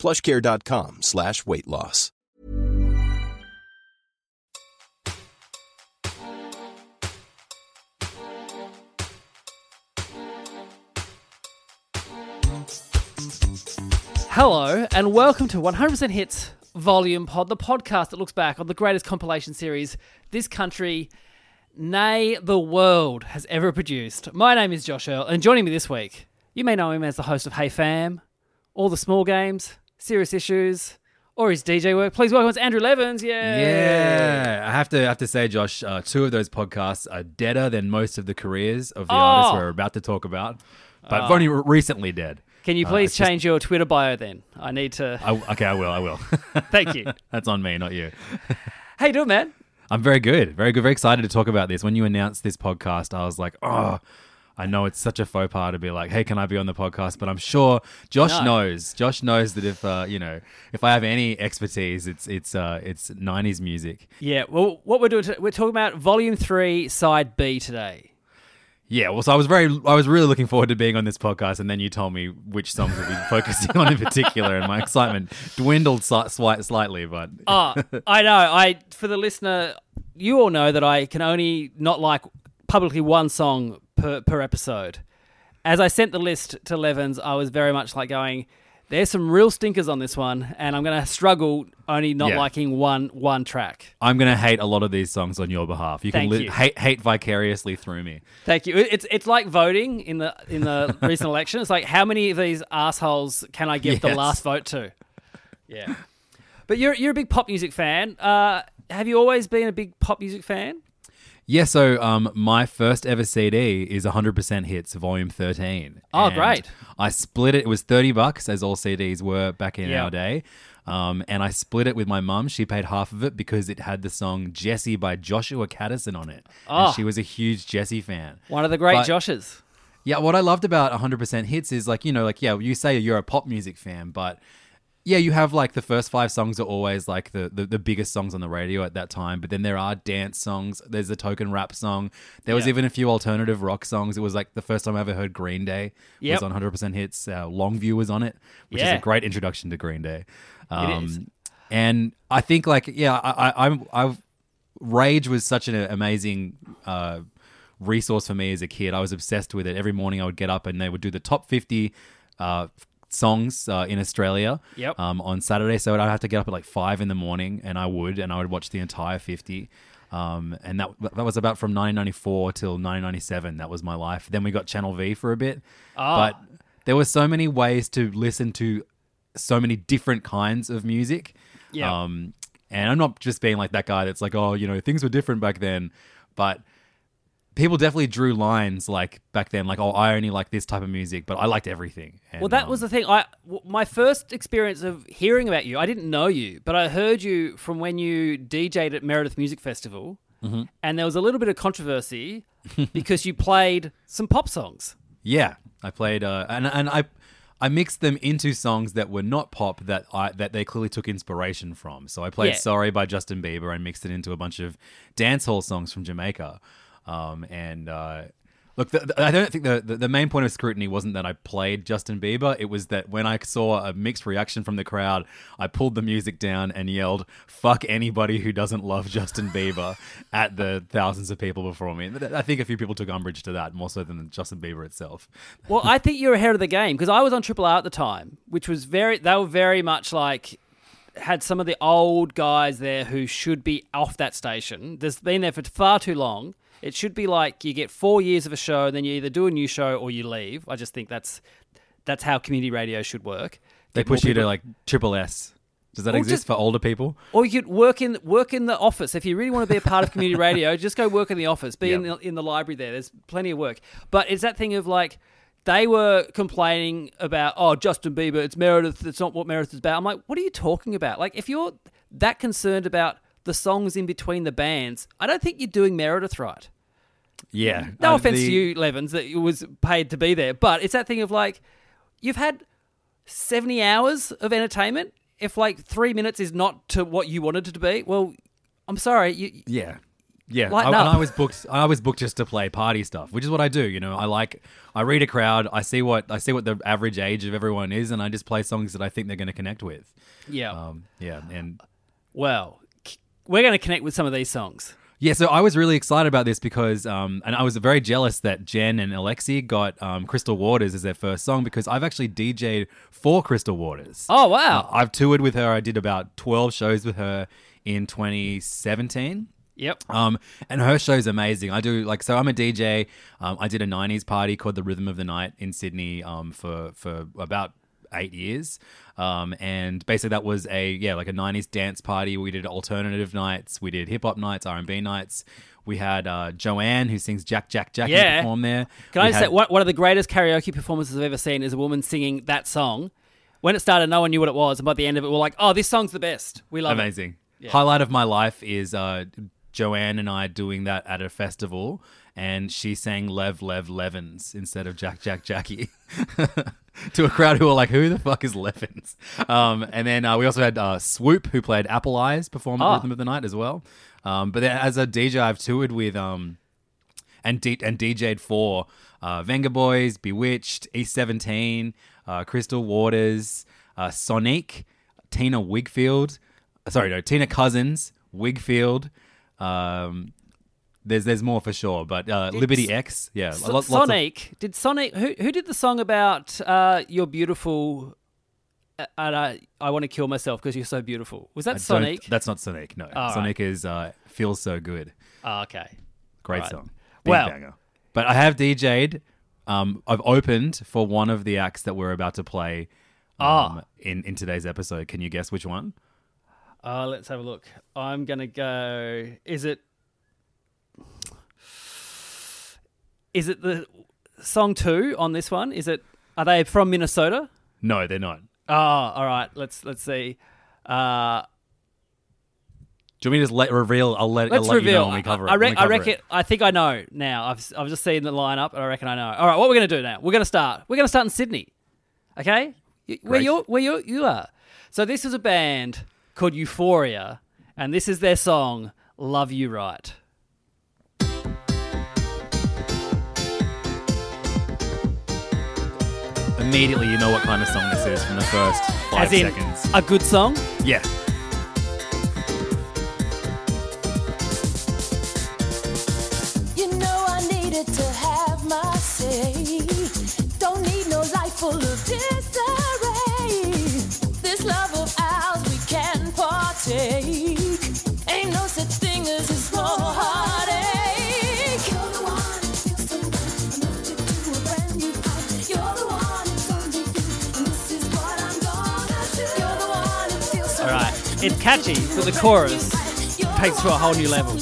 plushcare.com slash weight loss. Hello, and welcome to 100% Hits Volume Pod, the podcast that looks back on the greatest compilation series this country, nay, the world, has ever produced. My name is Josh Earl, and joining me this week, you may know him as the host of Hey Fam, All the Small Games, Serious Issues, or his DJ work. Please welcome it's Andrew Levins. Yeah. Yeah, I have to have to say, Josh, uh, two of those podcasts are deader than most of the careers of the artists Oh. we're about to talk about, but only recently dead. Can you Uh, please just- change your Twitter bio then? I need to. I, okay, I will. I will. Thank you. That's on me, not you. How you doing, man? I'm very good, very good, very excited to talk about this. When you announced this podcast, I was like, oh. I know it's such a faux pas to be like, "Hey, can I be on the podcast?" But I'm sure Josh No. knows. Josh knows that if uh, you know, if I have any expertise, it's it's uh, it's '90s music. Yeah. Well, what we're doing, t- we're talking about Volume Three, Side B today. Yeah, well, so I was very, I was really looking forward to being on this podcast, and then you told me which songs we'll be focusing on in particular, and my excitement dwindled slight, slightly. But Oh, I know. I for the listener, you all know that I can only not like publicly one song per per episode. As I sent the list to Levins, I was very much like going, "There's some real stinkers on this one, and I'm going to struggle only not Yeah. liking one one track." I'm gonna hate a lot of these songs on your behalf. You can li- you. hate hate vicariously through me. Thank you. It's it's like voting in the in the recent election. It's like how many of these assholes can I give the Yes. last vote to? Yeah. But you're you're a big pop music fan. Uh, have you always been a big pop music fan? Yeah, so um, my first ever CD is 100% Hits, Volume 13. Oh, And great. I split it. It was 30 bucks, as all CDs were back in Yeah. our day. Um, and I split it with my mum. She paid half of it because it had the song Jesse by Joshua Kadison on it. Oh. And she was a huge Jesse fan. One of the great But- Joshes. Yeah, what I loved about 100% Hits is like, you know, like, yeah, you say you're a pop music fan, but yeah, you have like the first five songs are always like the, the, the biggest songs on the radio at that time, but then there are dance songs. There's a token rap song. There was Yeah. even a few alternative rock songs. It was like the first time I ever heard Green Day Yep. was on 100% Hits. Uh, Longview was on it, which is a great introduction to Green Day. Um, is. And I think like, yeah, I, I, I'm, I've, Rage was such an amazing uh, resource for me as a kid. I was obsessed with it. Every morning I would get up and they would do the top 50 uh, songs uh, in Australia Yep. um, on Saturday. So I'd have to get up at like five in the morning and I would, and I would watch the entire 50. Um, and that that was about from 1994 till 1997. That was my life. Then we got Channel V for a bit. Ah. But there were so many ways to listen to so many different kinds of music. Yeah. Um, and I'm not just being like that guy that's like, oh, you know, things were different back then. But people definitely drew lines like back then, like, oh, I only like this type of music, but I liked everything. And, Well, that um, was the thing. I w- my first experience of hearing about you. I didn't know you, but I heard you from when you DJ'd at Meredith Music Festival, Mm-hmm. and there was a little bit of controversy because you played some pop songs. Yeah, I played, uh, and and I I mixed them into songs that were not pop that I that they clearly took inspiration from. So I played Yeah. "Sorry" by Justin Bieber and mixed it into a bunch of dancehall songs from Jamaica. Um, and uh, look, the, the- I don't think the, the the main point of scrutiny wasn't that I played Justin Bieber. It was that when I saw a mixed reaction from the crowd, I pulled the music down and yelled "fuck anybody who doesn't love Justin Bieber" at the thousands of people before me. I think a few people took umbrage to that more so than Justin Bieber itself. Well, I think you're ahead of the game because I was on Triple R at the time, which was very. They were very much like had some of the old guys there who should be off that station. There's been there for far too long. It should be like you get four years of a show, then you either do a new show or you leave. I just think that's that's how community radio should work. They Get push you to like triple S. Does that Or exist just- for older people? Or you could work in work in the office if you really want to be a part of community radio. Just go work in the office. Be in the in the library there. There's plenty of work. But it's that thing of like they were complaining about oh Justin Bieber. It's Meredith. It's not what Meredith is about. I'm like, what are you talking about? Like if you're that concerned about the songs in between the bands, I don't think you're doing Meredith right. Yeah. No Uh, offense the- to you, Levins, that you was paid to be there, but it's that thing of like, you've had 70 hours of entertainment. If like three minutes is not to what you wanted it to be, well, I'm sorry. You, Yeah. Yeah, I, and. I was booked. I was booked just to play party stuff, which is what I do. You know, I like. I read a crowd. I see what I see what the average age of everyone is, and I just play songs that I think they're going to connect with. yeah. Um, yeah, and well, c- we're going to connect with some of these songs. yeah. So I was really excited about this because, um, and I was very jealous that Jen and Alexi got um, Crystal Waters as their first song because I've actually DJ'd for Crystal Waters. Oh, wow. Uh, I've toured with her. I did about twelve shows with her in 2017. Yep. Um, and her show's amazing. I do like so. I'm a DJ. Um, I did a '90s party called the Rhythm of the Night in Sydney. Um, for for about eight years. Um, and basically that was a yeah like a '90s dance party. We did alternative nights. We did hip hop nights, R&B nights. We had uh, Joanne who sings Jack Jack Jack Yeah. perform there. Can I just had- say, one, of the greatest karaoke performances I've ever seen is a woman singing that song. When it started, no one knew what it was, and by the end of it, we're like, "Oh, this song's the best. We love it." Amazing. Highlight of my life is uh, Joanne and I doing that at a festival, and she sang Lev Lev Levins instead of Jack Jack Jackie to a crowd who were like, "Who the fuck is Levins?" Um, and then uh, we also had uh, Swoop who played Apple Eyes perform at Ah. Rhythm of the Night as well. Um, but then as a DJ, I've toured with um, and D- and DJ'd for uh, Venga Boys, Bewitched, East Seventeen, uh, Crystal Waters, uh, Sonique, Tina Wigfield. Sorry, no, Tina Cousins, Wigfield. Um, there's there's more for sure, but uh, Liberty X, yeah, So- lo- lots of- Sonique did Sonique who who did the song about uh, you're beautiful uh, and I I want to kill myself because you're so beautiful. Was that don't- Sonique? That's not Sonique. No, right. Sonique is uh, feels so good. oh, okay. Great Right. song. Big Well- banger. But I have DJ'd. Um, I've opened for one of the acts that we're about to play um, Ah. in, in today's episode. Can you guess which one? Uh, let's have a look. I'm gonna go. Is it? Is it the song two on this one? Is it? Are they from Minnesota? No, they're not. Oh, all right. Let's let's see. Uh, Do you want me to just let reveal? I'll let, let's I'll let reveal. you know when we cover it. I, we rec- I reckon. it. I think I know now. I've I've just seen the lineup, and I reckon I know. All right, what we're gonna do now? We're gonna start. We're gonna start in Sydney. Okay, where you where you you are. So this is a band called Euphoria, and this is their song "Love You Right." Immediately, you know what kind of song this is from the first five As in seconds. a good song. Yeah. It's catchy, but the chorus takes to a whole new level.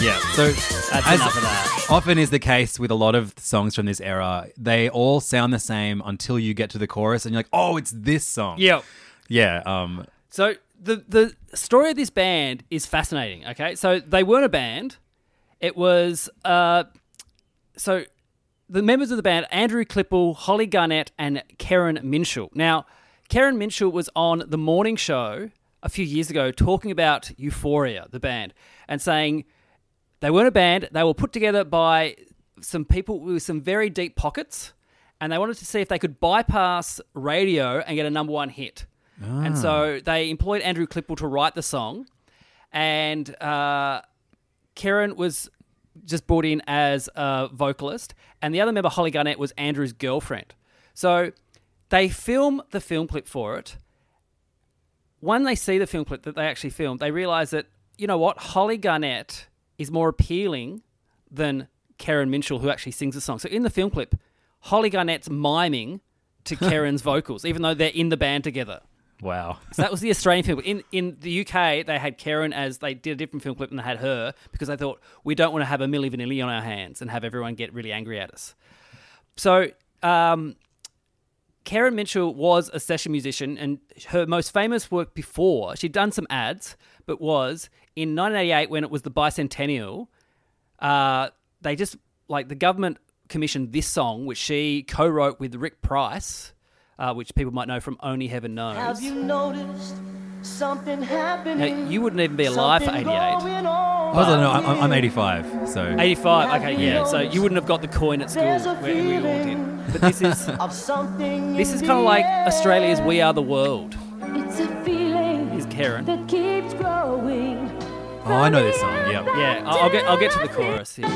Yeah. So That's as enough of that. often is the case with a lot of songs from this era, they all sound the same until you get to the chorus and you're like, oh, it's this song. Yep. Yeah. Um, So the the story of this band is fascinating. Okay, so they weren't a band. It was uh, so the members of the band Andrew Klippel, Holly Garnett, and Karen Minshull. Now, Karen Minshull was on the morning show a few years ago talking about Euphoria, the band, and saying they weren't a band. They were put together by some people with some very deep pockets, and they wanted to see if they could bypass radio and get a number one hit. And so they employed Andrew Klippel to write the song, and uh, Karen was just brought in as a vocalist, and the other member, Holly Garnett, was Andrew's girlfriend. So they film the film clip for it. When they see the film clip that they actually filmed, they realize that, you know what, Holly Garnett is more appealing than Karen Minshull, who actually sings the song. So in the film clip, Holly Garnett's miming to Karen's vocals, even though they're in the band together. Wow. So that was the Australian film. In in the UK, they had Karen as they did a different film clip and they had her because they thought we don't want to have a Milli Vanilli on our hands and have everyone get really angry at us. So um, Karen Mitchell was a session musician, and her most famous work before she'd done some ads, but was in 1988 when it was the bicentennial. Uh, they just like the government commissioned this song, which she co-wrote with Rick Price, uh, which people might know from Only Heaven Knows. Have you noticed something happening? Now, you wouldn't even be alive for 88. going on. I was like, no, I'm, I'm 85, so 85. Okay, yeah. So you wouldn't have got the coin at school where we all did. But this is Of something this is kind of like air. Australia's "We Are the World." It's a feeling Is Karen? that keeps growing. oh, I know this song. Yep. Yeah, I'll, I'll get I'll get to the chorus. Here.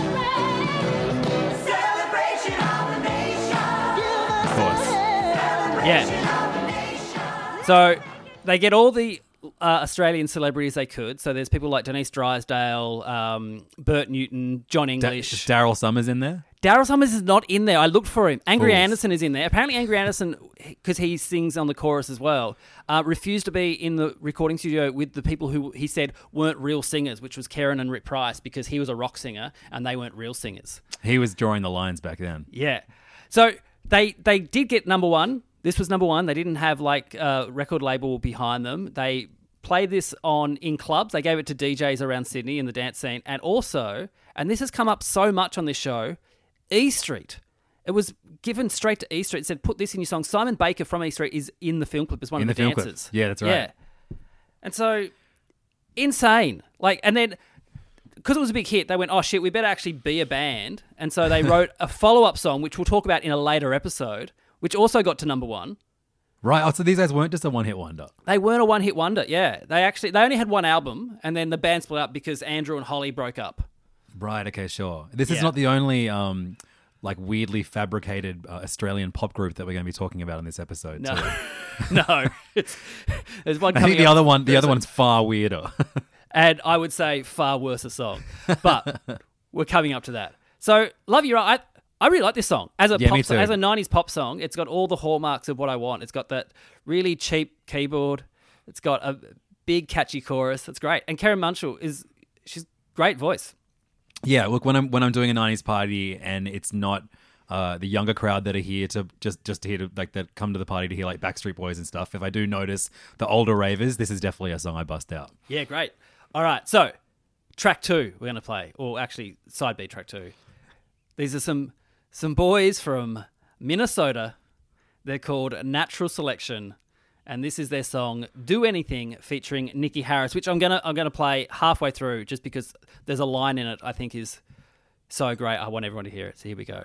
Yeah. So they get all the uh, Australian celebrities they could. So there's people like Denise Drysdale, um, Bert Newton, John Da- English. is Daryl Somers in there? Daryl Somers is not in there. I looked for him. Angry Fools. Anderson is in there. Apparently, Angry Anderson, because he sings on the chorus as well, uh, refused to be in the recording studio with the people who he said weren't real singers, which was Karen and Rick Price, because he was a rock singer and they weren't real singers. He was drawing the lines back then. Yeah. So they they did get number one. This was number one. They didn't have like a record label behind them. They played this on in clubs. They gave it to DJs around Sydney in the dance scene, and also, and this has come up so much on this show, E Street. It was given straight to E Street. It said, "Put this in your song." Simon Baker from E Street is in the film clip as one In of the the, film clip. dancers. Yeah, that's right. Yeah, and so insane. Like, and then because it was a big hit, they went, "Oh shit, we better actually be a band." And so they wrote a follow-up song, which we'll talk about in a later episode, which also got to number one. Right. Oh, so these guys weren't just a one hit wonder. They weren't a one-hit wonder. Yeah, they actually they only had one album, and then the band split up because Andrew and Holly broke up. Right. Okay. Sure. This Yeah. is not the only um, like weirdly fabricated uh, Australian pop group that we're going to be talking about in this episode. No, too. no, it's, there's one. I coming think the up other one, the other Thursday. one's far weirder. and I would say far worse a song. But we're coming up to that. So, Love You Right. I, I really like this song as a Yeah, pop song, as a '90s pop song. It's got all the hallmarks of what I want. It's got that really cheap keyboard. It's got a big catchy chorus. That's great. And Karen Minshull is she's great voice. yeah. Look, when I'm when I'm doing a '90s party and it's not. Uh, the younger crowd that are here to just just to hear to, like that come to the party to hear like Backstreet Boys and stuff. If I do notice the older ravers, this is definitely a song I bust out. Yeah, great. All right, so track two we're going to play, or actually side B track two. These are some some boys from Minnesota. They're called Natural Selection, and this is their song "Do Anything" featuring Niki Haris, which I'm gonna I'm gonna play halfway through just because there's a line in it I think is so great. I want everyone to hear it. So here we go.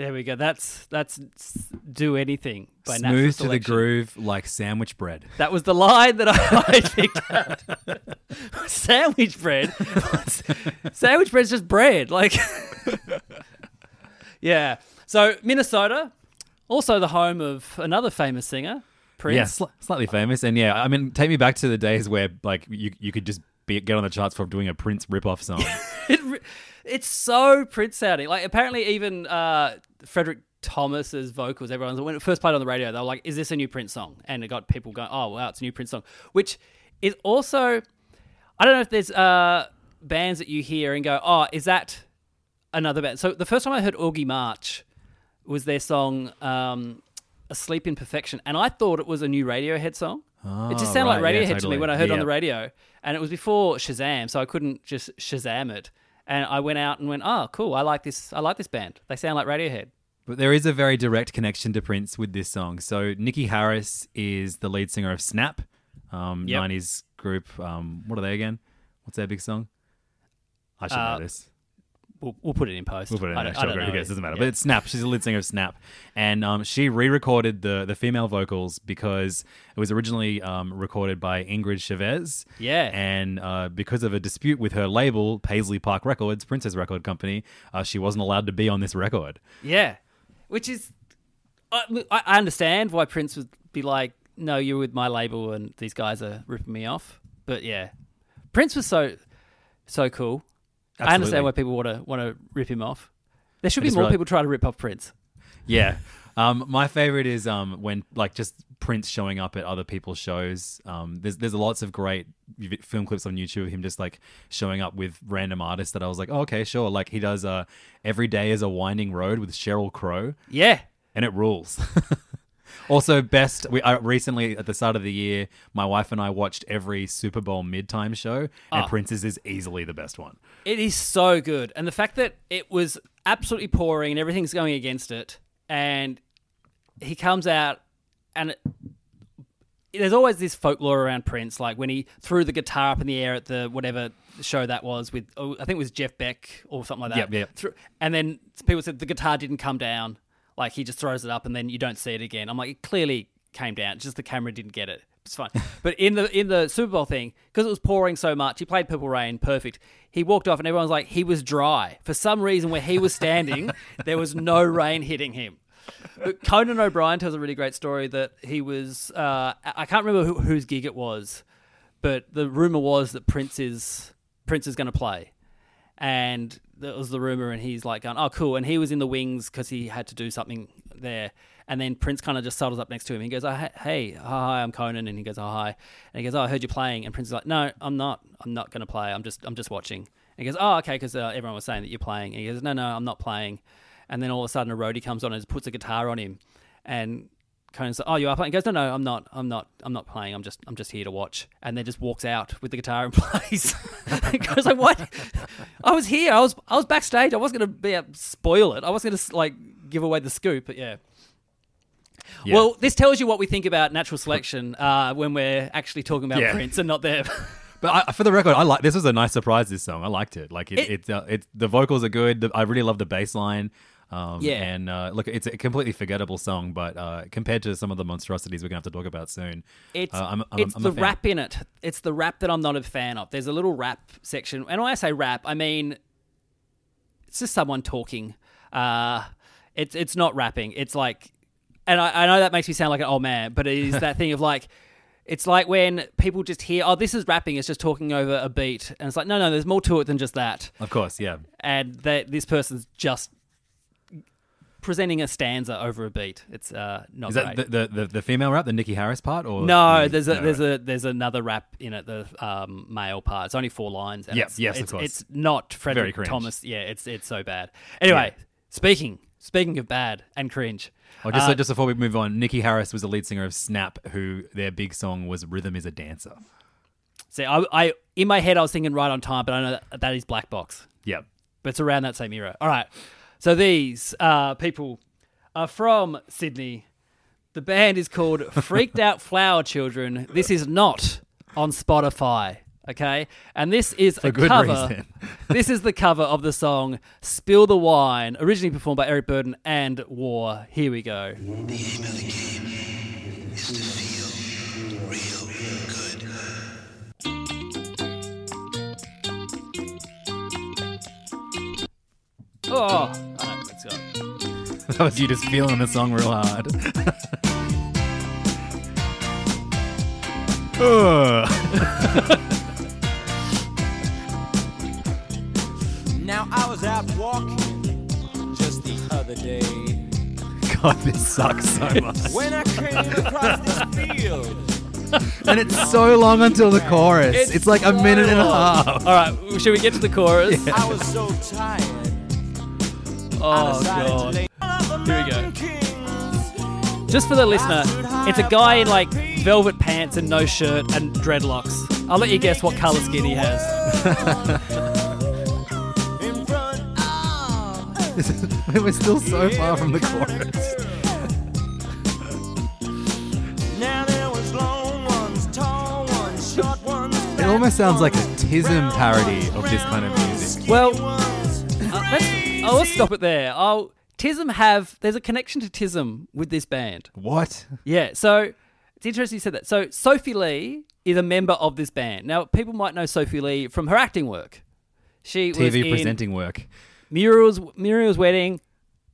There we go. That's that's "Do Anything" by Smooth to the groove like sandwich bread. That was the line that I, I picked out. Sandwich bread. Sandwich bread's just bread. Like, yeah. So Minnesota, also the home of another famous singer, Prince. Yeah, sli- slightly famous, and yeah, I mean, take me back to the days where like you you could just be, get on the charts for doing a Prince rip-off song. It, it's so Prince sounding. Like apparently even uh, Frederick Thomas's vocals, everyone's when it first played on the radio, they were like, "Is this a new Prince song?" And it got people going, "Oh wow, it's a new Prince song." Which is also, I don't know if there's uh, bands that you hear and go, "Oh, is that another band?" So the first time I heard Augie March was their song. Um, "Asleep in Perfection," and I thought it was a new Radiohead song. It just Oh, sounded like right, yeah, Radiohead to me when I heard it on the radio, and it was before Shazam, so I couldn't just Shazam it. And I went out and went, "Oh, cool! I like this. I like this band. They sound like Radiohead." But there is a very direct connection to Prince with this song. So Niki Haris is the lead singer of Snap, um, Yep. 90s group. Um, what are they again? What's their big song? I should Uh, know this. We'll, we'll put it in post. We'll put it in I don't- I don't know. who cares? Doesn't matter. Yeah. But it's Snap. She's the lead singer of Snap, and um, she re-recorded the the female vocals because it was originally um, recorded by Ingrid Chavez. Yeah. And uh, because of a dispute with her label, Paisley Park Records, Princess Record Company, uh, she wasn't allowed to be on this record. Yeah, which is, I I understand why Prince would be like, "No, you're with my label, and these guys are ripping me off." But yeah, Prince was so so cool. I understand why people want to want to rip him off. There should be more reali- people trying to rip off Prince. Yeah. Um, my favorite is um, when like just Prince showing up at other people's shows. Um, there's there's lots of great film clips on YouTube of him just like showing up with random artists that I was like, oh, okay, sure. Like he does uh, Every Day is a Winding Road with Sheryl Crow, Yeah, and it rules. also, best we uh, recently at the start of the year, my wife and I watched every Super Bowl midtime show, and Ah. Prince's is easily the best one. it is so good, and the fact that it was absolutely pouring and everything's going against it, and he comes out and. It, there's always this folklore around Prince, like when he threw the guitar up in the air at the whatever show that was with, oh, I think it was Jeff Beck or something like that. Yep, yep. Threw- and then people said the guitar didn't come down, like he just throws it up and then you don't see it again. I'm like, it clearly came down, it's just the camera didn't get it. It's fine. but in the in the Super Bowl thing, because it was pouring so much, he played Purple Rain, perfect. He walked off and everyone was like, he was dry for some reason. Where he was standing, there was no rain hitting him. But Conan O'Brien tells a really great story that he was. Uh, I can't remember who, whose gig it was, but the rumor was that Prince is Prince is going to play, and that was the rumor. And he's like, going, "Oh, cool." And he was in the wings because he had to do something there. And then Prince kind of just settles up next to him. He goes, oh, hey- "Hey, hi, I'm Conan." And he goes, "Oh, hi." And he goes, "Oh, I heard you're playing." And Prince is like, "No, I'm not. I'm not going to play. I'm just I'm just watching." And he goes, "Oh, okay," because uh, everyone was saying that you're playing. And he goes, "No, no, I'm not playing." And then all of a sudden, a roadie comes on and puts a guitar on him, and Conan's like, "Oh, you are playing?" He goes, "No, no, I'm not. I'm not. I'm not playing. I'm just. I'm just here to watch." And then just walks out with the guitar and plays. he goes like, "What? I was here. I was. I was backstage. I wasn't going to be uh, spoil it. I was going to like give away the scoop." But yeah. Yeah. Well, this tells you what we think about natural selection uh, when we're actually talking about Yeah. Prince and not them. But I, for the record, I like this was a nice surprise. This song, I liked it. Like it, It- it, uh, it the vocals are good. The, I really love the bass line. Um, Yeah. and uh, look, it's a completely forgettable song, but uh, compared to some of the monstrosities we're gonna have to talk about soon, It's uh, I'm, I'm, it's I'm the rap in it. It's the rap that I'm not a fan of. There's a little rap section, and when I say rap, I mean it's just someone talking. Uh, it's it's not rapping. It's like, and I, I know that makes me sound like an old man, but it is that thing of like. It's like when people just hear, "Oh, this is rapping." It's just talking over a beat, and it's like, no, no, there's more to it than just that. Of course, yeah. And that this person's just presenting a stanza over a beat. It's uh, not Is that great. the, the, the, the female rap, the Niki Haris part, or No, the- there's a no, there's a there's another rap in it, the um, male part. It's only four lines. And Yep, it's, yes, of course. It's not Frederick. Thomas. Yeah, it's it's so bad. Anyway, speaking speaking of bad and cringe. Oh, just uh, so, just before we move on, Niki Haris was the lead singer of Snap, who their big song was "Rhythm Is a Dancer." see, I, I in my head I was thinking right on time, but I know that, that is Black Box. Yep. but it's around that same era. All right. So these uh, people are from Sydney. The band is called Freaked Out Flower Children. This is not on Spotify. Okay, and this is a good cover. reason. this is the cover of the song "Spill the Wine," originally performed by Eric Burdon and War. Here we go. That was you just feeling the song real hard. Ugh. Now I was out walking just the other day God, this sucks so much. when I came across this field. and it's so long until the chorus. It's, It's like a minute and a half. All right, should we get to the chorus? I was so tired. Oh, I Oh to god. Lay- Here we go. Just for the listener, it's a guy in like velvet pants and no shirt and dreadlocks. I'll let you guess what color skin he has. In front of We're still so far from the chorus. Now there was long ones, tall ones, short ones. It almost sounds like a Tism parody of this kind of music. Well, uh, let's, oh, let's stop it there. Oh, Tism have there's a connection to Tism with this band. What? Yeah, so it's interesting you said that. So Sophie Lee is a member of this band. Now, people might know Sophie Lee from her acting work. She was TV in presenting work. Muriel's Muriel's Wedding,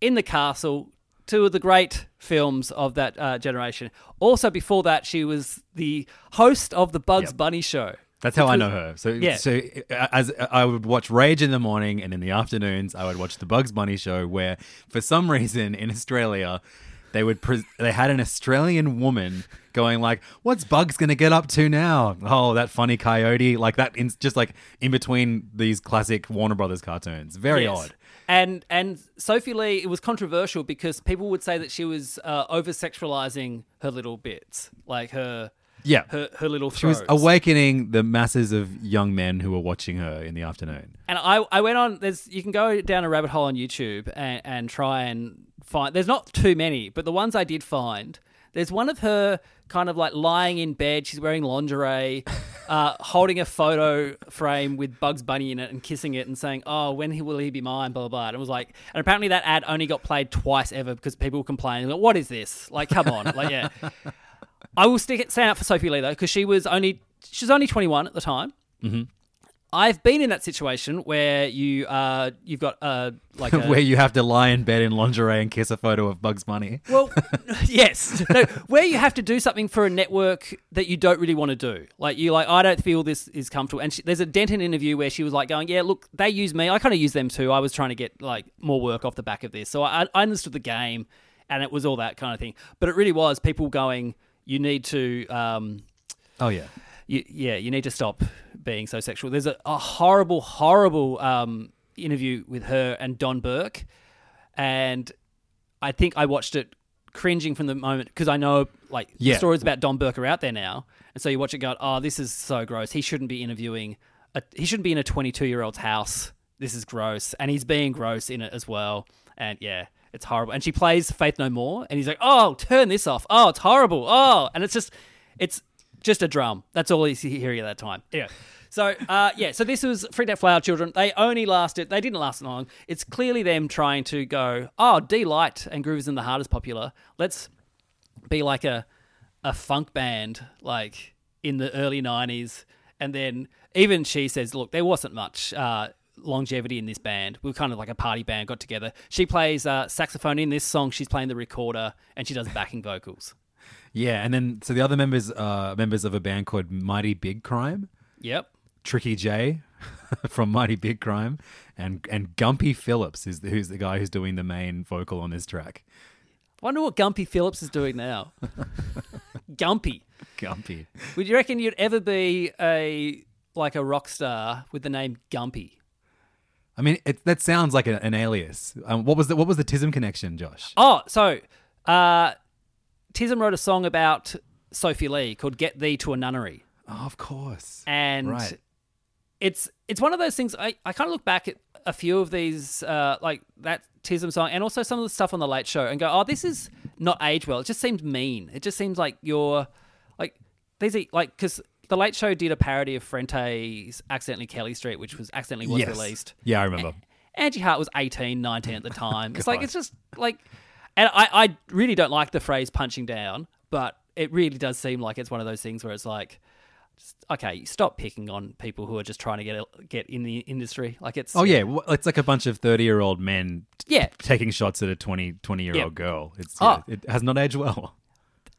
In the Castle, two of the great films of that uh, generation. Also, before that, she was the host of the Bugs Yep. Bunny show. That's how I know her. So, Yeah. so uh, as I would watch Rage in the morning, and in the afternoons, I would watch the Bugs Bunny show. Where, for some reason, in Australia, they would pre- they had an Australian woman going like, "What's Bugs gonna get up to now? Oh, that funny coyote!" Like that, in, just like in between these classic Warner Brothers cartoons. Very Yes. odd. And and Sophie Lee, it was controversial because people would say that she was uh, over sexualizing her little bits, like her Yeah. her, her little She was throws. awakening the masses of young men who were watching her in the afternoon. And I, I went on. There's you can go down a rabbit hole on YouTube and, and try and find. There's not too many, but the ones I did find. There's one of her kind of like lying in bed. She's wearing lingerie, uh, holding a photo frame with Bugs Bunny in it and kissing it and saying, "Oh, when he will he be mine?" Blah blah. blah. And it was like, and apparently that ad only got played twice ever because people were complaining. Like, what is this? Like, come on, like yeah. I will stick it stand up for Sophie Lee though because she was only she was only 21 at the time. Mm-hmm. I've been in that situation where you uh you've got uh like a, Where you have to lie in bed in lingerie and kiss a photo of Bugs Bunny. well yes. No where you have to do something for a network that you don't really want to do. Like you like I don't feel this is comfortable. And she, there's a Denton interview where she was like going yeah look they use me. I kind of use them too. I was trying to get like more work off the back of this. So I, I understood the game and it was all that kind of thing. But it really was people going you need to um Oh yeah. you, yeah, you need to stop being so sexual. There's a, a horrible, horrible um, interview with her and Don Burke, and I think I watched it cringing from the moment because I know like Yeah. the stories about Don Burke are out there now, and so you watch it go, oh, this is so gross. He shouldn't be interviewing. A, he shouldn't be in a 22 year old's house. This is gross, and he's being gross in it as well. And yeah, it's horrible. And she plays Faith No More, and he's like, oh, turn this off. Oh, it's horrible. Oh, and it's just, it's just a drum. That's all he's hearing at that time. Yeah. So, uh, yeah, so this was Freaked Out Flower Children. They only lasted, they didn't last long. It's clearly them trying to go, oh, Deee-Lite and Groove is in the Heart is popular. Let's be like a, a funk band, like in the early 90s. And then even she says, look, there wasn't much uh, longevity in this band. We were kind of like a party band, got together. She plays uh, saxophone in this song. She's playing the recorder and she does backing vocals. Yeah, and then so the other members uh members of a band called Mighty Big Crime, Yep. Tricky J from Mighty Big Crime, and and Gumpy Phillips is the, who's the guy who's doing the main vocal on this track. I Wonder what Gumpy Phillips is doing now. Gumpy. Gumpy. Would you reckon you'd ever be a like a rock star with the name Gumpy? I mean, it, that sounds like a, an alias. Um, what was the what was the Tism connection, Josh? Oh, so uh, Tism wrote a song about Sophie Lee called "Get Thee to a Nunnery," Oh, of course. and Right. it's it's one of those things. I, I kind of look back at a few of these, uh, like that Tism song, and also some of the stuff on the Late Show, and go, "Oh, this is not age well." It just seems mean. It just seems like you're like these are like because the Late Show did a parody of Frente's "Accidentally Kelly Street," which was accidentally was yes. released. Yeah, I remember. Angie Hart was 18, 19 at the oh time. it's like, it's just like, and I, I really don't like the phrase punching down, but it really does seem like it's one of those things where it's like, just, okay, stop picking on people who are just trying to get get in the industry. Like it's Oh yeah, it's like a bunch of thirty-year-old men yeah, taking shots at a 20, 20 year Yeah. old girl. It's Oh. yeah, it has not aged well.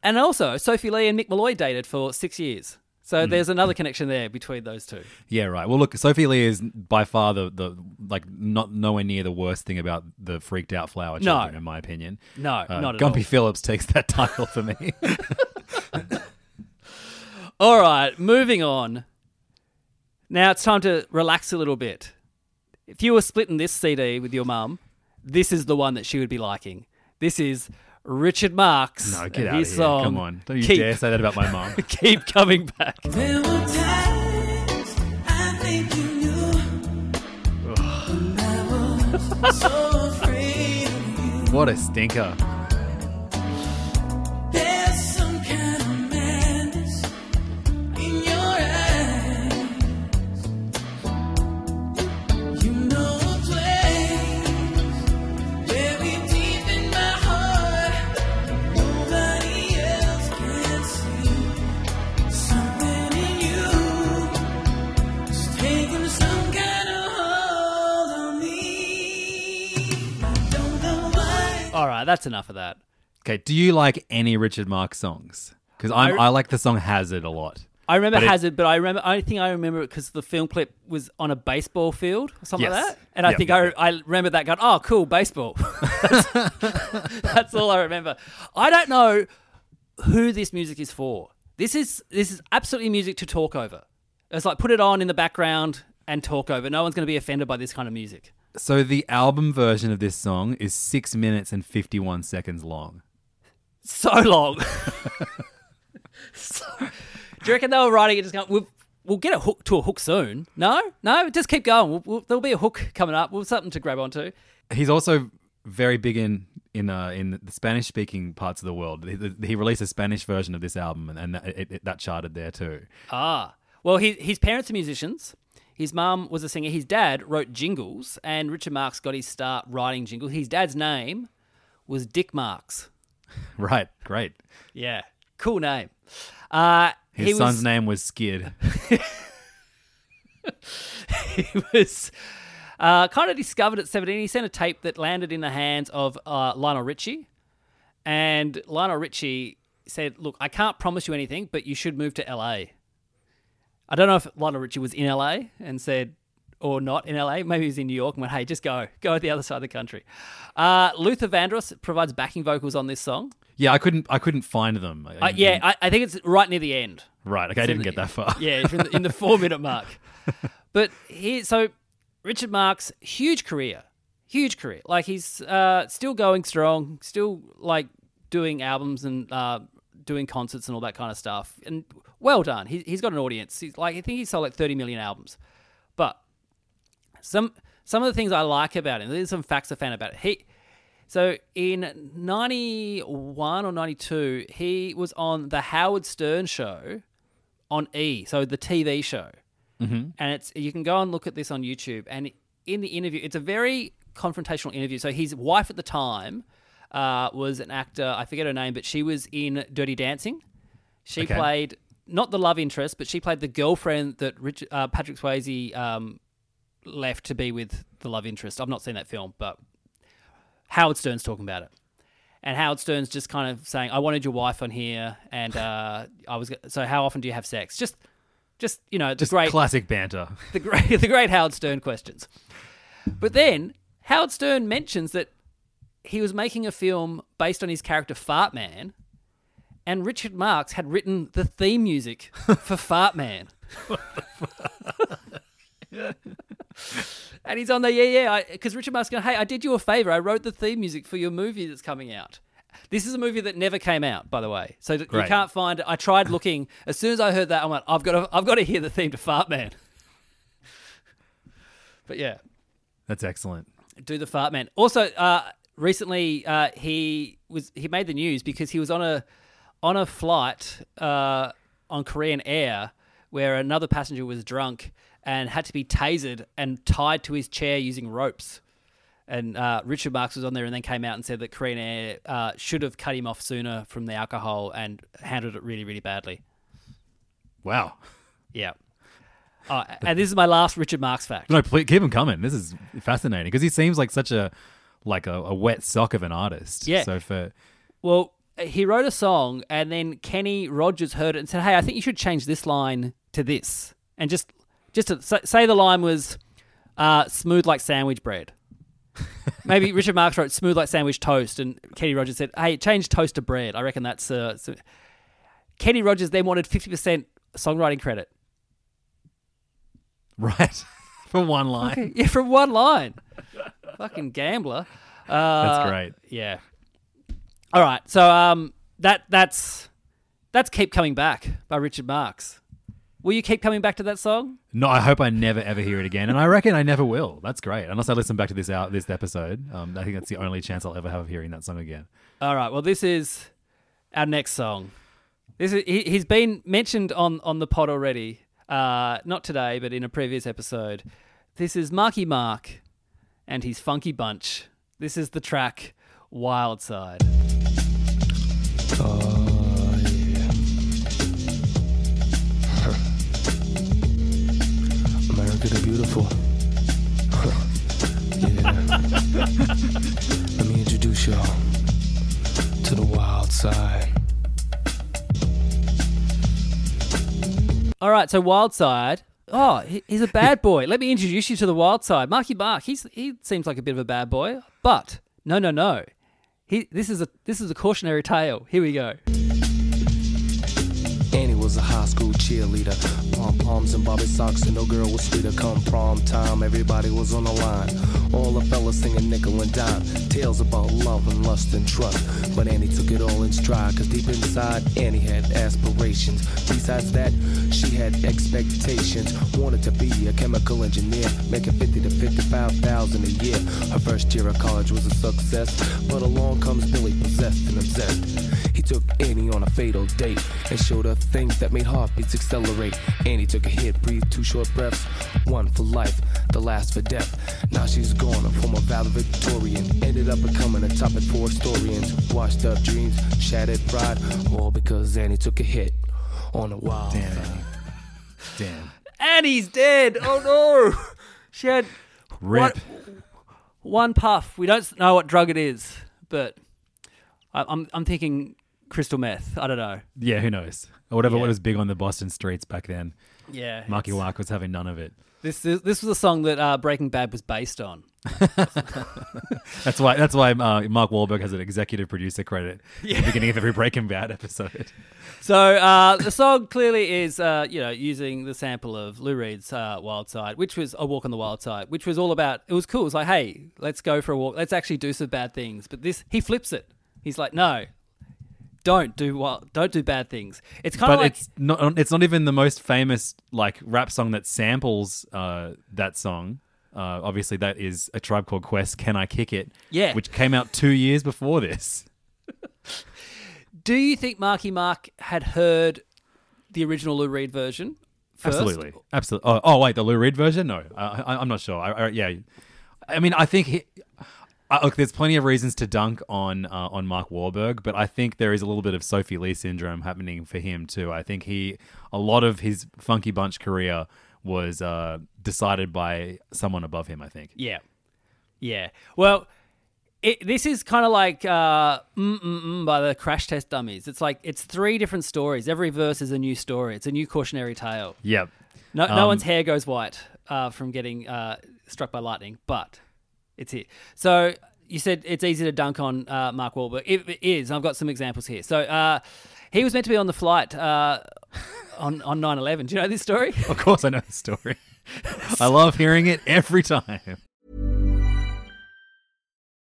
and also Sophie Lee and Mick Molloy dated for six years, so Hmm. there's another connection there between those two. Yeah, right. Well, look, Sophie Lee is by far the, the like not nowhere near the worst thing about the freaked out flower No. children, in my opinion. No, Uh, not at Gumpy all. Phillips takes that title for me. All right, moving on. Now it's time to relax a little bit. If you were splitting this CD with your mum, this is the one that she would be liking. This is Richard Marx. No, and get out of his here. Song, Come on. Don't you keep, dare say that about my mom. Keep coming back. There were times I think you knew. And I was so afraid of you. what a stinker. That's enough of that. Okay, do you like any Richard Marx songs? Because I, I- like the song Hazard a lot. I remember But it- Hazard, but I remember. I think I remember it because the film clip was on a baseball field or something like that. And I Yep, think I, I remember that going, "Oh, cool, baseball." that's, that's all I remember. I don't know who this music is for. This is this is absolutely music to talk over. It's like put it on in the background and talk over. No one's going to be offended by this kind of music. So the album version of this song is six minutes and 51 seconds long. So long. So- do you reckon they were writing it just going, we'll, we'll get a hook to a hook soon? No, no, just keep going. We'll, we'll, there'll be a hook coming up. We'll something to grab onto. He's also very big in in uh, in the Spanish speaking parts of the world. He, he released a Spanish version of this album, and, and that, it, it- that charted there too. Ah, well, he, his parents are musicians. His mum was a singer. His dad wrote jingles, and Richard Marx got his start writing jingles. His dad's name was Dick Marx. Right, great. Yeah, cool name. Uh, His son's was, name was Skid. he was uh, kind of discovered at 17. He sent a tape that landed in the hands of uh, Lionel Richie. And Lionel Richie said, Look, I can't promise you anything, but you should move to LA. I don't know if Lionel Richie was in LA and said, or not in LA. Maybe he was in New York and went, hey, just go. Go at the other side of the country. Uh, Luther Vandross provides backing vocals on this song. Yeah, I couldn't I couldn't find them. Uh, yeah, I, I think it's right near the end. right. Okay, I It's in didn't the- get that far. Yeah, in the, in the four minute mark. But he, so Richard Marx, huge career, huge career. Like he's uh, still going strong, still like doing albums and uh, doing concerts and all that kind of stuff. And well done. He, he's got an audience. He's like I think he sold like thirty million albums. But some some of the things I like about him. There's some facts I found about it. He so in '91 or '92, he was on the Howard Stern show on E, so the TV show, mm-hmm. and it's you can go and look at this on YouTube. And in the interview, it's a very confrontational interview. So his wife at the time uh, was an actor. I forget her name, but she was in Dirty Dancing. She Okay. played not the love interest, but she played the girlfriend that Rich, uh, Patrick Swayze um, left to be with the love interest. I've not seen that film, but Howard Stern's talking about it. And Howard Stern's just kind of saying, "I wanted your wife on here, and uh, I was so. How often do you have sex? Just, just you know, the Just great, classic banter. the great, the great Howard Stern questions." But then Howard Stern mentions that he was making a film based on his character Fart Man, and Richard Marx had written the theme music for Fart Man. and he's on there, yeah, yeah, because Richard Marx going, hey, I did you a favor. I wrote the theme music for your movie that's coming out. This is a movie that never came out, by the way. So you can't find it. I tried looking. As soon as I heard that, I went, I've got to, I've got to hear the theme to Fart Man. but yeah, That's excellent. do the fart man. Also, uh, recently uh, he was he made the news because he was on a on a flight uh, on Korean Air where another passenger was drunk and had to be tasered and tied to his chair using ropes. And uh, Richard Marx was on there and then came out and said that Korean Air uh, should have cut him off sooner from the alcohol and handled it really, really badly. Wow. Yeah. Uh, and this is my last Richard Marx fact. No, please keep him coming. This is fascinating because he seems like such a like a, a wet sock of an artist. Yeah. So for Well, he wrote a song, and then Kenny Rogers heard it and said, "Hey, I think you should change this line to this." And just, just to say, the line was uh, "smooth like sandwich bread." Maybe Richard Marx wrote "smooth like sandwich toast," and Kenny Rogers said, "Hey, change toast to bread." I reckon that's. Uh, so- Kenny Rogers then wanted fifty percent songwriting credit. right for one line. Yeah, from one line. Fucking gambler. Uh, That's great. Yeah. All right, so um, that that's that's "Keep Coming Back" by Richard Marx. Will you keep coming back to that song? No, I hope I never ever hear it again, and I reckon I never will. That's great, unless I listen back to this out this episode. Um, I think that's the only chance I'll ever have of hearing that song again. All right. Well, this is our next song. This is he, he's been mentioned on on the pod already. Uh, not today, but in a previous episode. This is Marky Mark and his Funky Bunch. This is the track Wild Side. Oh, America the beautiful. yeah. Let me introduce y'all to the wild side. All right. So Wild Side. Oh, he, he's a bad boy. Let me introduce you to the Wild Side. Marky Mark. He's he seems like a bit of a bad boy, but no, no, no. He this is a this is a cautionary tale. Here we go. Annie was a high school cheerleader. Pom poms and bobby socks, and no girl was sweeter. Come prom time, everybody was on the line. All the fellas singing nickel and dime. Tales about love and lust and trust. But Annie took it all in stride, cause deep inside, Annie had aspirations. Besides that, she had expectations. Wanted to be a chemical engineer, making 50 to 55,000 a year. Her first year of college was a success, but along comes Billy, possessed and obsessed. He took Annie on a fatal date and showed her things that made heartbeats accelerate. Annie took a hit, breathed two short breaths, one for life, the last for death. Now she's gone, a former valedictorian. Ended up becoming a topic for historians. Washed up dreams, shattered pride, all because Annie took a hit on a wild Damn, side. Annie. Damn. And he's dead. Oh no. She had Rip. One, one puff. We don't know what drug it is, but I, I'm I'm thinking crystal meth. I don't know. Yeah, who knows? Or whatever Yeah. was big on the Boston streets back then. Yeah. Marky it's- Mark was having none of it. This is, this was a song that uh, Breaking Bad was based on. That's why. That's why uh, Mark Wahlberg has an executive producer credit at the beginning of every Breaking Bad episode. So uh, the song clearly is, uh, you know, using the sample of Lou Reed's uh, Wild Side, which was A Walk on the Wild Side, which was all about. It was cool. It was like, hey, let's go for a walk. Let's actually do some bad things. But this, he flips it. He's like, no, don't do wild, don't do bad things. It's kind of like it's not. It's not even the most famous like rap song that samples uh, that song. Uh, obviously, that is a tribe called Quest. Can I kick it? Yeah. which came out two years before this. Do you think Marky Mark had heard the original Lou Reed version? First? Absolutely, absolutely. Oh, oh, wait, the Lou Reed version? No, I, I, I'm not sure. I, I, yeah, I mean, I think he. Uh, look, there's plenty of reasons to dunk on uh, on Mark Wahlberg, but I think there is a little bit of Sophie Lee syndrome happening for him too. I think he, a lot of his Funky Bunch career was uh, decided by someone above him. I think. Yeah, yeah. Well, it, this is kind of like uh, mm, mm, mm by the Crash Test Dummies. It's like it's three different stories. Every verse is a new story. It's a new cautionary tale. Yep. No, no Um, one's hair goes white uh, from getting uh, struck by lightning, but it's here. So you said it's easy to dunk on uh, Mark Wahlberg. It, it is. I've got some examples here. So uh, he was meant to be on the flight uh, on on 9/11. Do you know this story? Of course, I know the story. I love hearing it every time.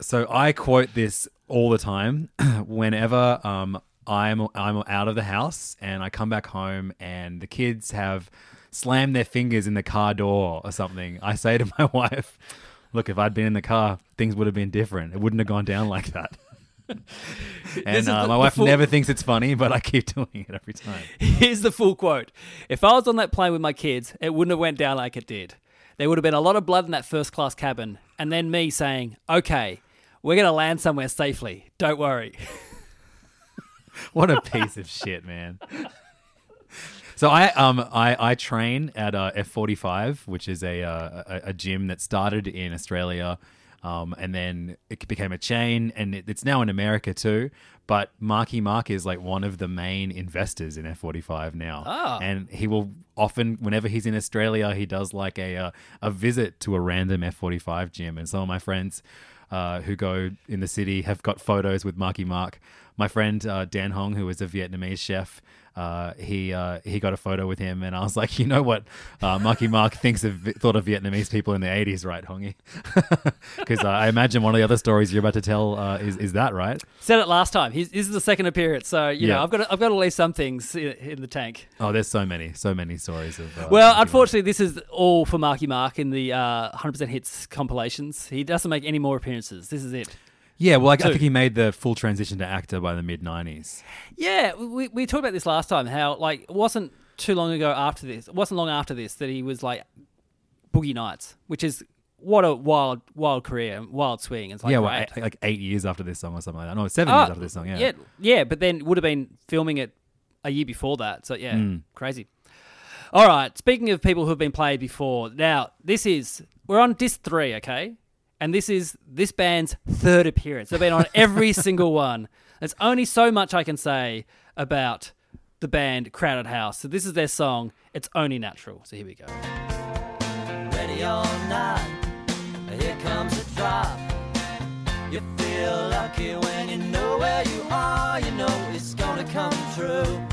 So I quote this all the time whenever um, I'm I'm out of the house and I come back home and the kids have slammed their fingers in the car door or something. I say to my wife, "Look, if I'd been in the car, things would have been different. It wouldn't have gone down like that." And uh, the- my wife full- never thinks it's funny, but I keep doing it every time. Here's the full quote. If I was on that plane with my kids, it wouldn't have went down like it did. There would have been a lot of blood in that first class cabin, and then me saying, "Okay, we're going to land somewhere safely. Don't worry." What a piece of shit, man. So I um I, I train at uh, F45, which is a, uh, a a gym that started in Australia Um, and then it became a chain, and it, it's now in America too. But Marky Mark is like one of the main investors in F45 now, Ah. and he will often, whenever he's in Australia, he does like a uh, a visit to a random F45 gym. And some of my friends uh, who go in the city have got photos with Marky Mark. My friend uh, Dan Hong, who is a Vietnamese chef, uh, he uh, he got a photo with him, and I was like, you know what, uh, Marky Mark thinks of thought of Vietnamese people in the '80s, right, Hongy? Because uh, I imagine one of the other stories you're about to tell uh, is is that right? Said it last time. He's, this is the second appearance, so you know I've got I've got at least some things in, in the tank. Oh, there's so many, so many stories of. Uh, Well, Marky Mark. unfortunately, this is all for Marky Mark in the uh, 100% hits compilations. He doesn't make any more appearances. This is it. Yeah. Well, I, I think he made the full transition to actor by the mid '90s. Yeah, we, we talked about this last time. How like it wasn't too long ago after this. It wasn't long after this that he was like Boogie Nights, which is what a wild wild career, wild swing. It's like yeah, well, eight, like eight years after this song or something like that. No, seven years after this song. Yeah. yeah, yeah, but then would have been filming it a year before that. So yeah, Mm. crazy. All right. Speaking of people who have been played before, now this is we're on disc three, okay, and this is this band's third appearance. They've been on every single one. There's only so much I can say about the band Crowded House. So this is their song. It's only natural. So here we go. ready or not. Here comes the drop. You feel lucky when you know where you are. You know it's gonna come true.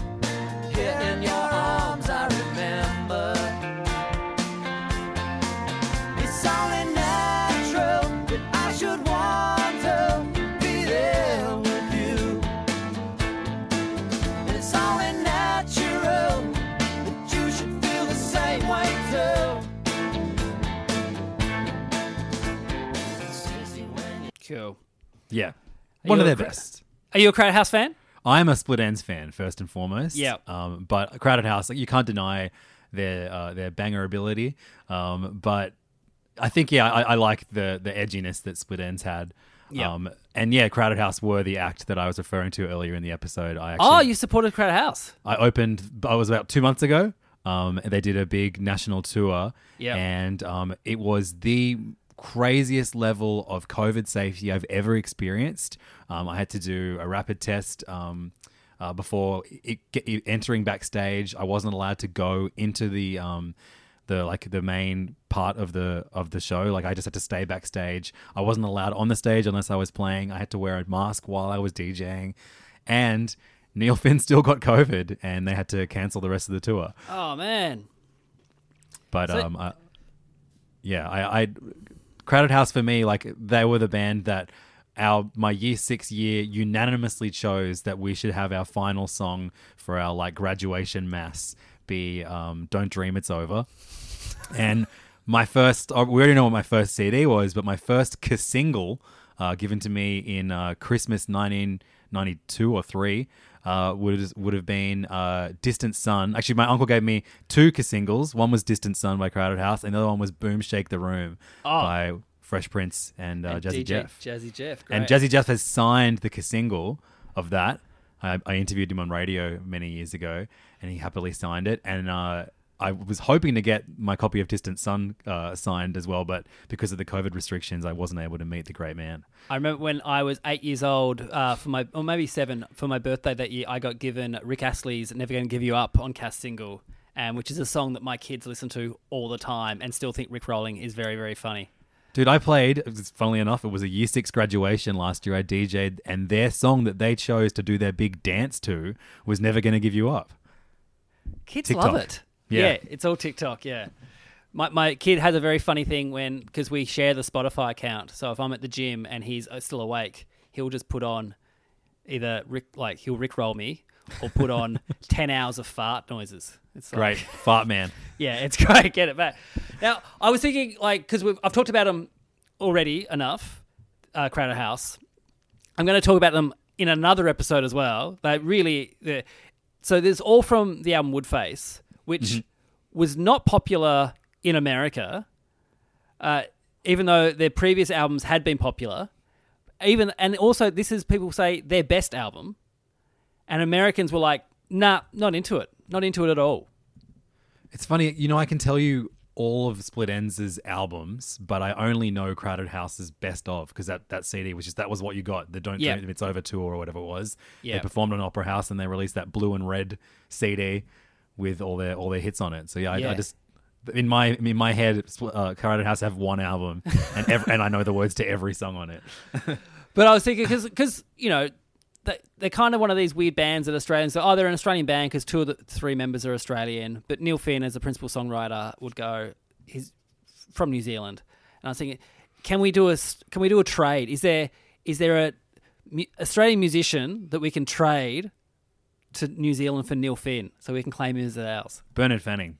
One of their cra- best. Are you a Crowded House fan? I'm a Split Ends fan first and foremost. Yeah. Um, but Crowded House, like you can't deny their uh, their banger ability. Um, but I think yeah, I, I like the the edginess that Split Ends had. Yeah. Um, and yeah, Crowded House were the act that I was referring to earlier in the episode. I actually, oh, you supported Crowded House. I opened. I was about two months ago. Um, they did a big national tour. Yeah. And um, it was the craziest level of COVID safety I've ever experienced. Um, I had to do a rapid test. Um, uh, before it, get, entering backstage, I wasn't allowed to go into the um, the like the main part of the of the show. Like I just had to stay backstage. I wasn't allowed on the stage unless I was playing. I had to wear a mask while I was DJing, and Neil Finn still got COVID, and they had to cancel the rest of the tour. Oh man. But So- um, I, yeah, I, I Crowded House for me, like they were the band that our my year six year unanimously chose that we should have our final song for our like graduation mass be um, "Don't Dream It's Over," and my first uh, we already know what my first CD was, but my first single uh, given to me in uh, Christmas 1992 or three. Uh, would would have been uh, Distant Sun. Actually, my uncle gave me two singles. One was Distant Sun by Crowded House, and the other one was Boom Shake the Room Oh. by Fresh Prince and, uh, And Jazzy DJ Jeff. Jazzy Jeff, And great. Jazzy Jeff has signed the single of that. I, I interviewed him on radio many years ago, and he happily signed it. And uh, I was hoping to get my copy of Distant Sun uh, signed as well, but because of the COVID restrictions, I wasn't able to meet the great man. I remember when I was eight years old, uh, for my or maybe seven for my birthday that year, I got given Rick Astley's "Never Gonna Give You Up" on cast single, and which is a song that my kids listen to all the time and still think Rick Rolling is very very funny. Dude, I played, funnily enough, it was a year six graduation last year. I DJ'd, and their song that they chose to do their big dance to was Never Gonna Give You Up. Kids TikTok. love it. Yeah. it's all TikTok. Yeah. My, my kid has a very funny thing when because we share the Spotify account. So if I'm at the gym and he's uh, still awake, he'll just put on either Rick like he'll Rick roll me or put on ten hours of fart noises. It's like, Great. Fart man. Yeah, it's great. Get it back. Now, I was thinking, like, because I've talked about them already enough, uh, Crowded House. I'm going to talk about them in another episode as well. They really, so there's all from the album Woodface, which was not popular in America, uh, even though their previous albums had been popular. Even and also, this is people say their best album, and Americans were like, "Nah, not into it, not into it at all." It's funny, you know, I can tell you all of Split Ends' albums, but I only know Crowded House's best of because that, that CD was just that was what you got. The Don't. Dream It's Over tour or whatever it was. Yeah. They performed on Opera House and they released that blue and red CD with all their all their hits on it. So yeah, I, Yeah. I just in my in my head, Split- uh, Crowded House have one album and ev- and I know the words to every song on it. But I was thinking because you know they, they're kind of one of these weird bands that Australians. So, oh, they're an Australian band because two of the three members are Australian. But Neil Finn, as the principal songwriter, would go. He's from New Zealand, and I was thinking, can we do a s- can we do a trade? Is there is there a mu- Australian musician that we can trade to New Zealand for Neil Finn so we can claim him as ours? Bernard Fanning.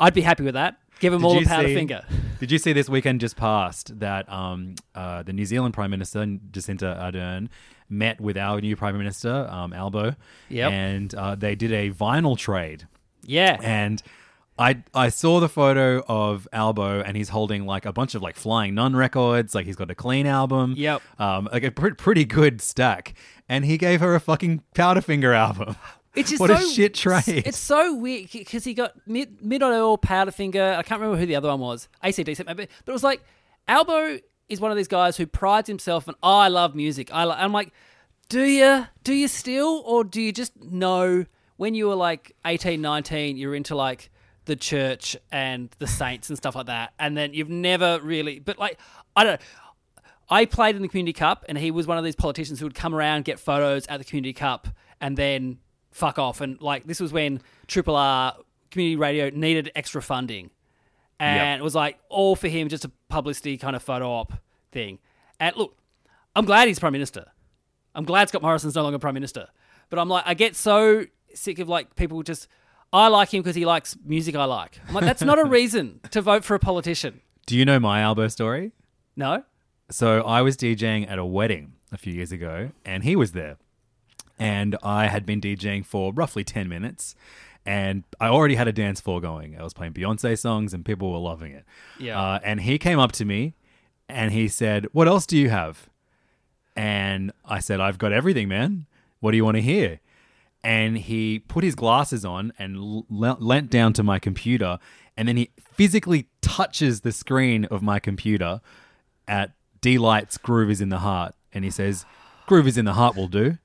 I'd be happy with that. Give him Did all the powder see- finger. Did you see this weekend just passed that um, uh, the New Zealand Prime Minister Jacinda Ardern met with our new Prime Minister um, Albo, Yep. and uh, they did a vinyl trade. Yeah. and I I saw the photo of Albo, and he's holding like a bunch of like Flying Nun records. Like he's got a clean album. Yep. Um, like a pre- pretty good stack, and he gave her a fucking Powderfinger album. It's just what so, a shit trade. It's so weird because he got mid mid oil Powderfinger. I can't remember who the other one was. ACDC maybe, but it was like Albo is one of these guys who prides himself on. Oh, I love music. I lo-. I'm like, do you do you still, or do you just know when you were like 18, 19, you're into like the church and the saints and stuff like that, and then you've never really. But like, I don't. I played in the Community Cup, and he was one of these politicians who would come around, get photos at the Community Cup, and then fuck off. And like, this was when Triple R Community Radio needed extra funding, and Yep. it was like all for him, just a publicity kind of photo op thing. And look, I'm glad he's prime minister. I'm glad Scott Morrison's no longer prime minister. But I'm like, I get so sick of like people just. I like him because he likes music I like. I'm like, that's not a reason to vote for a politician. Do you know my Albo story? No. So I was DJing at a wedding a few years ago, and he was there. And I had been DJing for roughly 10 minutes, and I already had a dance floor going. I was playing Beyonce songs, and people were loving it. Yeah. Uh, and he came up to me, and he said, What else do you have? And I said, I've got everything, man. What do you want to hear? And he put his glasses on and l- leant down to my computer, and then he physically touches the screen of my computer at Deee-Lite's Groove is in the Heart. And he says, Groove is in the Heart will do.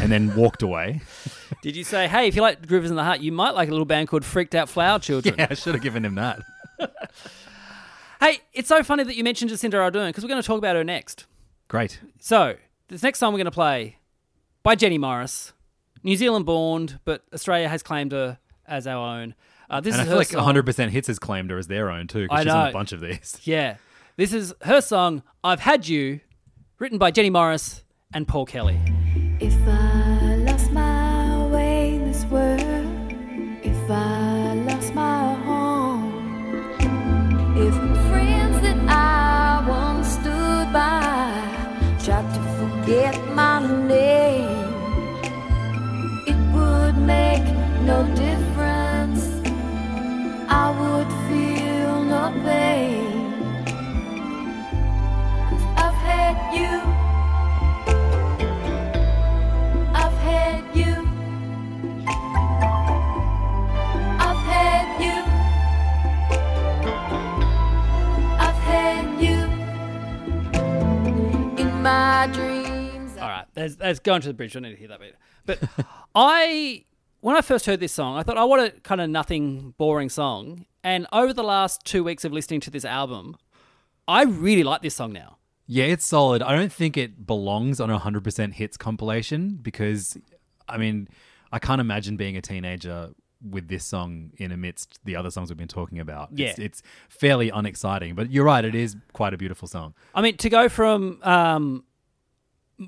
And then walked away. Did you say, hey, if you like Groovers in the Heart, you might like a little band called Freaked Out Flower Children? Yeah, I should have given him that. Hey, it's so funny that you mentioned Jacinda Ardern because we're going to talk about her next. Great. So, this next song we're going to play by Jenny Morris, New Zealand born, but Australia has claimed her as our own. Uh, this and I is feel her like song. 100% Hits has claimed her as their own too, I because she's on know. a bunch of these. Yeah. This is her song, I've Had You, written by Jenny Morris and Paul Kelly. If I dreams. All right, there's, there's going to the bridge. I don't need to hear that bit. But I, when I first heard this song, I thought, I want a kind of nothing boring song. And over the last two weeks of listening to this album, I really like this song now. Yeah, it's solid. I don't think it belongs on a 100% Hits compilation because, I mean, I can't imagine being a teenager with this song in amidst the other songs we've been talking about. It's, Yeah. it's fairly unexciting, but you're right. It is quite a beautiful song. I mean, to go from um,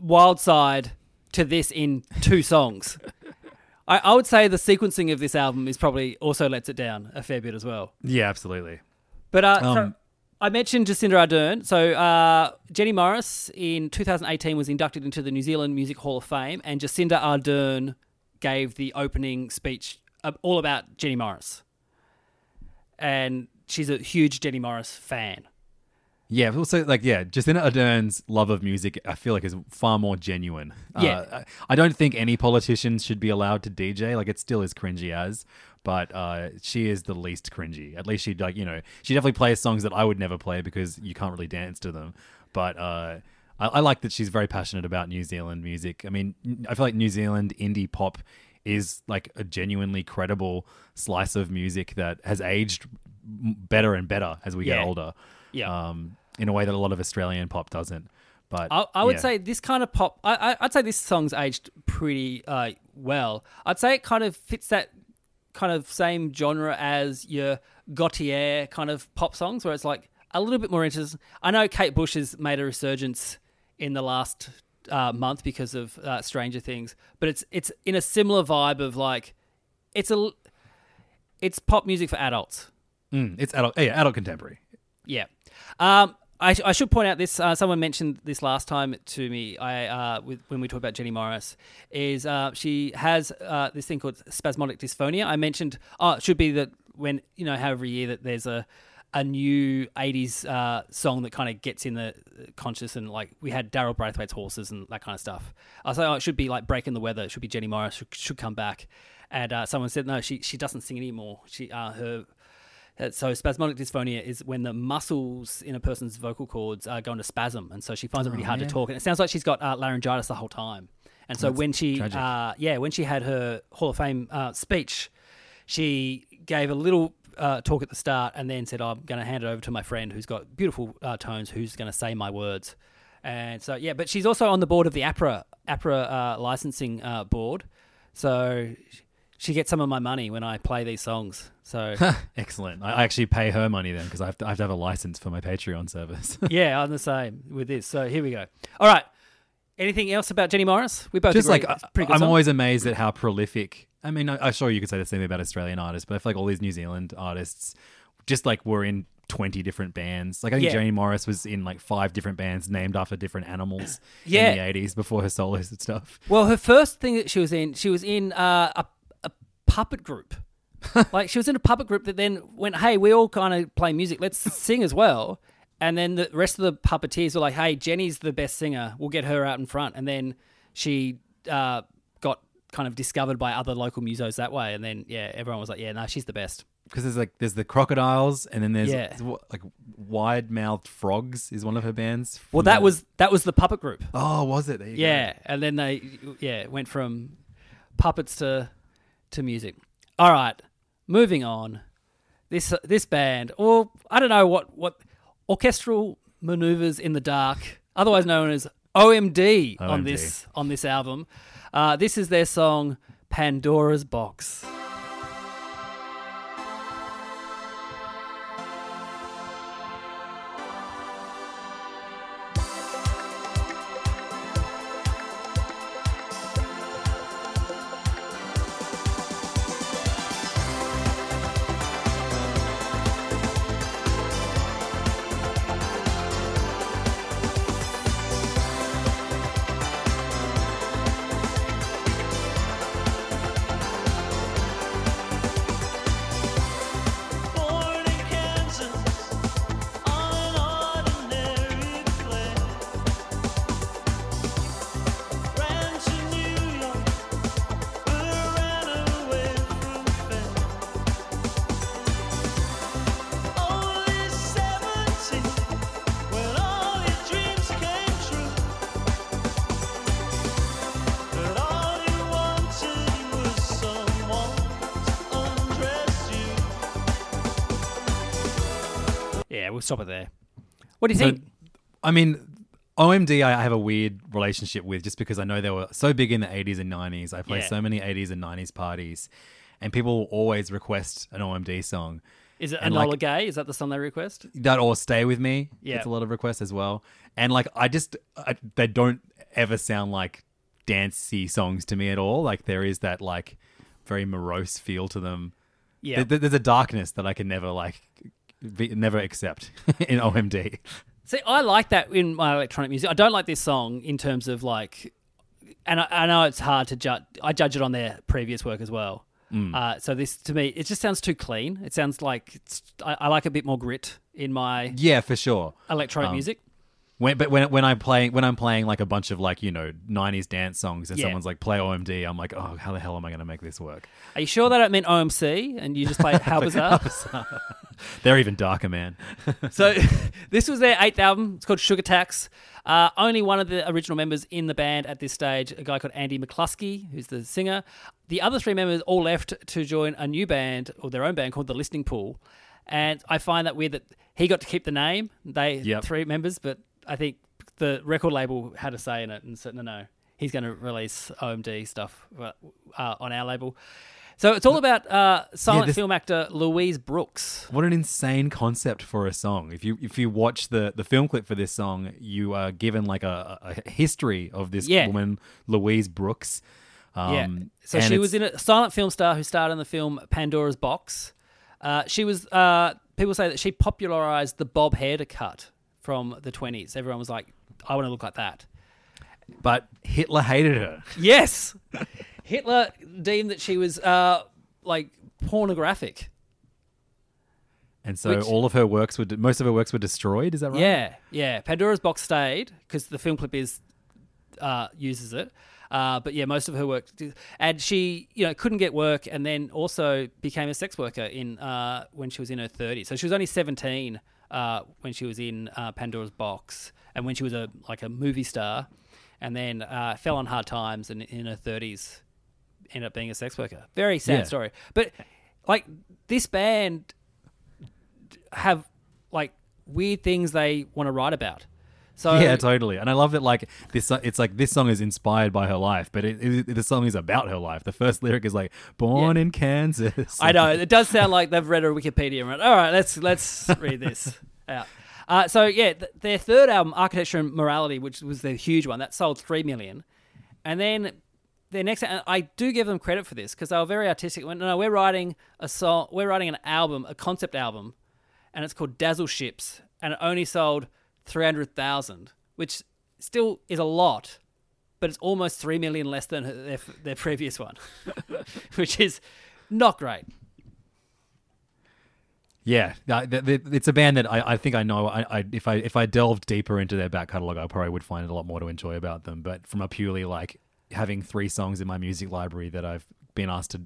Wild Side to this in two songs, I, I would say the sequencing of this album is probably also lets it down a fair bit as well. Yeah, absolutely. But uh, so Um, I mentioned Jacinda Ardern. So uh, Jenny Morris in 2018 was inducted into the New Zealand Music Hall of Fame, and Jacinda Ardern gave the opening speech uh, all about Jenny Morris. And she's a huge Jenny Morris fan. Yeah, but also like yeah, Jacinda Ardern's love of music, I feel like is far more genuine. Yeah. uh, I I don't think any politician should be allowed to DJ. Like it still is cringy as, but uh, she is the least cringy. At least she like you know she definitely plays songs that I would never play because you can't really dance to them. But uh, I, I like that she's very passionate about New Zealand music. I mean, I feel like New Zealand indie pop is like a genuinely credible slice of music that has aged better and better as we Yeah. get older Yeah. um, in a way that a lot of Australian pop doesn't. But I, I would yeah. say this kind of pop. I, I'd say this song's aged pretty uh, well. I'd say it kind of fits that kind of same genre as your Gotye kind of pop songs, where it's like a little bit more interesting. I know Kate Bush has made a resurgence in the last uh, month because of uh, Stranger Things, but it's it's in a similar vibe of like it's a it's pop music for adults. Mm, it's adult, yeah, adult contemporary. Yeah. Um, I, I should point out this. Uh, someone mentioned this last time to me. I uh, with, when we talked about Jenny Morris, is uh, she has uh, this thing called spasmodic dysphonia. I mentioned. Oh, it should be that when you know how every year that there's a a new '80s uh, song that kind of gets in the conscious and like we had Daryl Braithwaite's horses and that kind of stuff. I was like, oh, it should be like breaking the weather. It should be Jenny Morris should, should come back. And uh, someone said no, she she doesn't sing anymore. She her so spasmodic dysphonia is when the muscles in a person's vocal cords are going to spasm, and so she finds it really Oh, hard yeah. to talk. And it sounds like she's got uh, laryngitis the whole time. And so That's when she, uh, yeah, when she had her Hall of Fame uh, speech, she gave a little uh, talk at the start, and then said, "I'm going to hand it over to my friend who's got beautiful uh, tones, who's going to say my words." And so yeah, but she's also on the board of the APRA APRA uh, licensing uh, board, so she gets some of my money when I play these songs. So Excellent. I I actually pay her money then because I, have to- I have to have a license for my Patreon service. yeah, I'm the same with this. So here we go. All right. Anything else about Jenny Morris? We both Just agree like pretty good I'm song. always amazed at how prolific. I mean, I, I'm sure you could say the same about Australian artists, but I feel like all these New Zealand artists just like were in 20 different bands. Like I think Yeah. Jenny Morris was in like five different bands named after different animals Yeah. in the 80s before her solos and stuff. Well, her first thing that she was in, she was in uh, a puppet group. like she was in a puppet group that then went, "Hey, we all kind of play music. Let's sing as well." And then the rest of the puppeteers were like, "Hey, Jenny's the best singer. We'll get her out in front." And then she uh, got kind of discovered by other local musos that way. And then yeah, everyone was like, "Yeah, no, she's the best." Because there's like there's the crocodiles and then there's Yeah. like wide mouthed frogs is one of her bands. Well, that the- was that was the puppet group. oh was it? There you go. Yeah, and then they yeah went from puppets to to music. All right, moving on. This this band, or I don't know what what orchestral maneuvers in the dark, otherwise known as OMD, on this on this album. Uh, this is their song Pandora's Box. We'll stop it there. What do you think? I mean, OMD, I have a weird relationship with just because I know they were so big in the 80s and 90s. I play Yeah. so many 80s and 90s parties, and people will always request an OMD song. Is it and, Enola like- Gay? Is that the song they request? That or Stay With Me. Yeah. It's a lot of requests as well. And like, I just, I, they don't ever sound like dancey songs to me at all. Like, there is that like very morose feel to them. Yeah. There- there- there's a darkness that I can never like, never accept in OMD. See, I like that in my electronic music. I don't like this song in terms of like, and I, I know it's hard to judge. I judge it on their previous work as well. Mm. Uh, so this to me, it just sounds too clean. It sounds like it's, I, I like a bit more grit in my Yeah, for sure. electronic Um, music. When, but when when I'm playing when I'm playing like a bunch of like you know '90s dance songs and Yeah. someone's like play OMD, I'm like, oh, how the hell am I going to make this work? Are you sure that don't OMC and you just play How Bizarre? They're even darker, man. so this was their eighth album. It's called Sugar Tax. Uh, only one of the original members in the band at this stage, a guy called Andy McCluskey, who's the singer. The other three members all left to join a new band or their own band called The Listening Pool. And I find that weird that he got to keep the name, they Yep. three members, but I think the record label had a say in it and said, no, no, he's going to release OMD stuff uh, uh, on our label. So it's all about uh, silent this- film actor Louise Brooks. What an insane concept for a song. If you if you watch the the film clip for this song, you are given like a, a history of this Yeah. woman, Louise Brooks. Um, yeah. So she was in a silent film star who starred in the film Pandora's Box. Uh, she was. Uh, people say that she popularized the bob haircut from the twenties. Everyone was like, "I want to look like that." But Hitler hated her. Yes, Hitler deemed that she was uh, like pornographic. And so Which- all of her works were most of her works were destroyed. Is that right? Yeah, yeah. Pandora's Box stayed because the film clip is uh, uses it. Uh, but yeah, most of her work, and she, you know, couldn't get work, and then also became a sex worker in uh, when she was in her 30s. So she was only 17 uh, when she was in uh, Pandora's Box, and when she was a like a movie star, and then uh, fell on hard times, and in her 30s ended up being a sex worker. Very sad Yeah. story. But like this band have like weird things they want to write about. So yeah, totally. And I love that like this. It's like this song is inspired by her life, but it, it, the song is about her life. The first lyric is like "Born in Kansas." I know it does sound like they've read a Wikipedia and went, all right, let's let's read this out. Uh, so yeah, th- their third album, Architecture and Morality, which was the huge one, that sold three million, and then their next, and I do give them credit for this because they were very artistic. Went, no, no, we're writing a song, we're writing an album, a concept album, and it's called Dazzle Ships, and it only sold three hundred thousand, which still is a lot, but it's almost three million less than their their previous one, which is not great. Yeah, it's a band that I, I think I know. I, I if I if I delved deeper into their back catalog, I probably would find a lot more to enjoy about them. But from a purely like having three songs in my music library that I've been asked to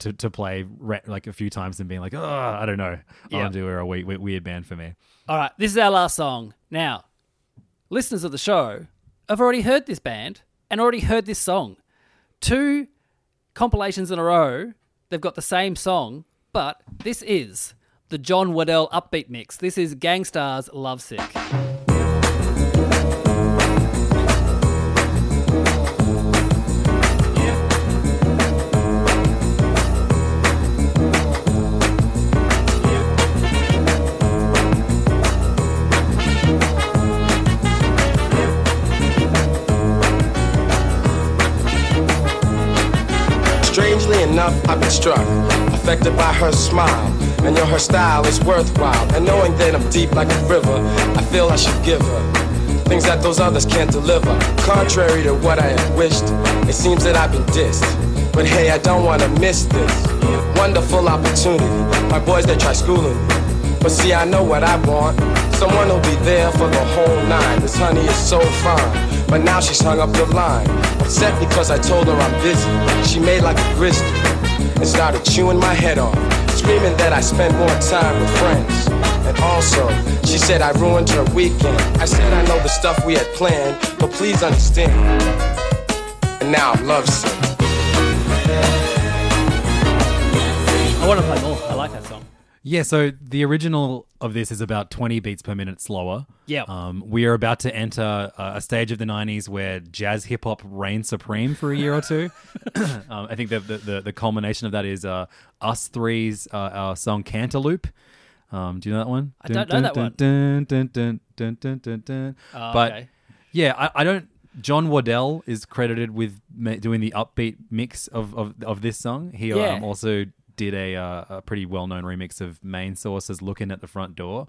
to, to play re- like a few times and being like, oh, I don't know, Yeah. yeah. are a we- we- weird band for me. All right, this is our last song. Now, listeners of the show have already heard this band and already heard this song. Two compilations in a row, they've got the same song, but this is the John Waddell upbeat mix. This is Gang Starr's Lovesick. I've been struck, affected by her smile. And yo, her style is worthwhile. And knowing that I'm deep like a river, I feel I should give her things that those others can't deliver. Contrary to what I had wished, it seems that I've been dissed. But hey, I don't wanna miss this wonderful opportunity. My boys, they try schooling me. But see, I know what I want. Someone who'll be there for the whole nine. This honey is so fine. But now she's hung up the line. Upset because I told her I'm busy. She made like a grizzly and started chewing my head off. Screaming that I spend more time with friends. And also, she said I ruined her weekend. I said I know the stuff we had planned, but please understand. And now I'm lovesick. I want to play more. I like that song. Yeah, so the original of this is about 20 beats per minute slower. Yeah. Um, we are about to enter uh, a stage of the 90s where jazz hip hop reigned supreme for a year or two. um, I think the, the, the, the culmination of that is uh, Us3's uh, our song Cantaloop. Um, do you know that one? I don't know that one. Dun, dun, dun, dun, dun, dun. Oh, but okay. yeah, I, I don't. John Waddell is credited with doing the upbeat mix of, of, of this song. He Yeah. um, also did a, uh, a pretty well known remix of Main Source's "Looking at the Front Door."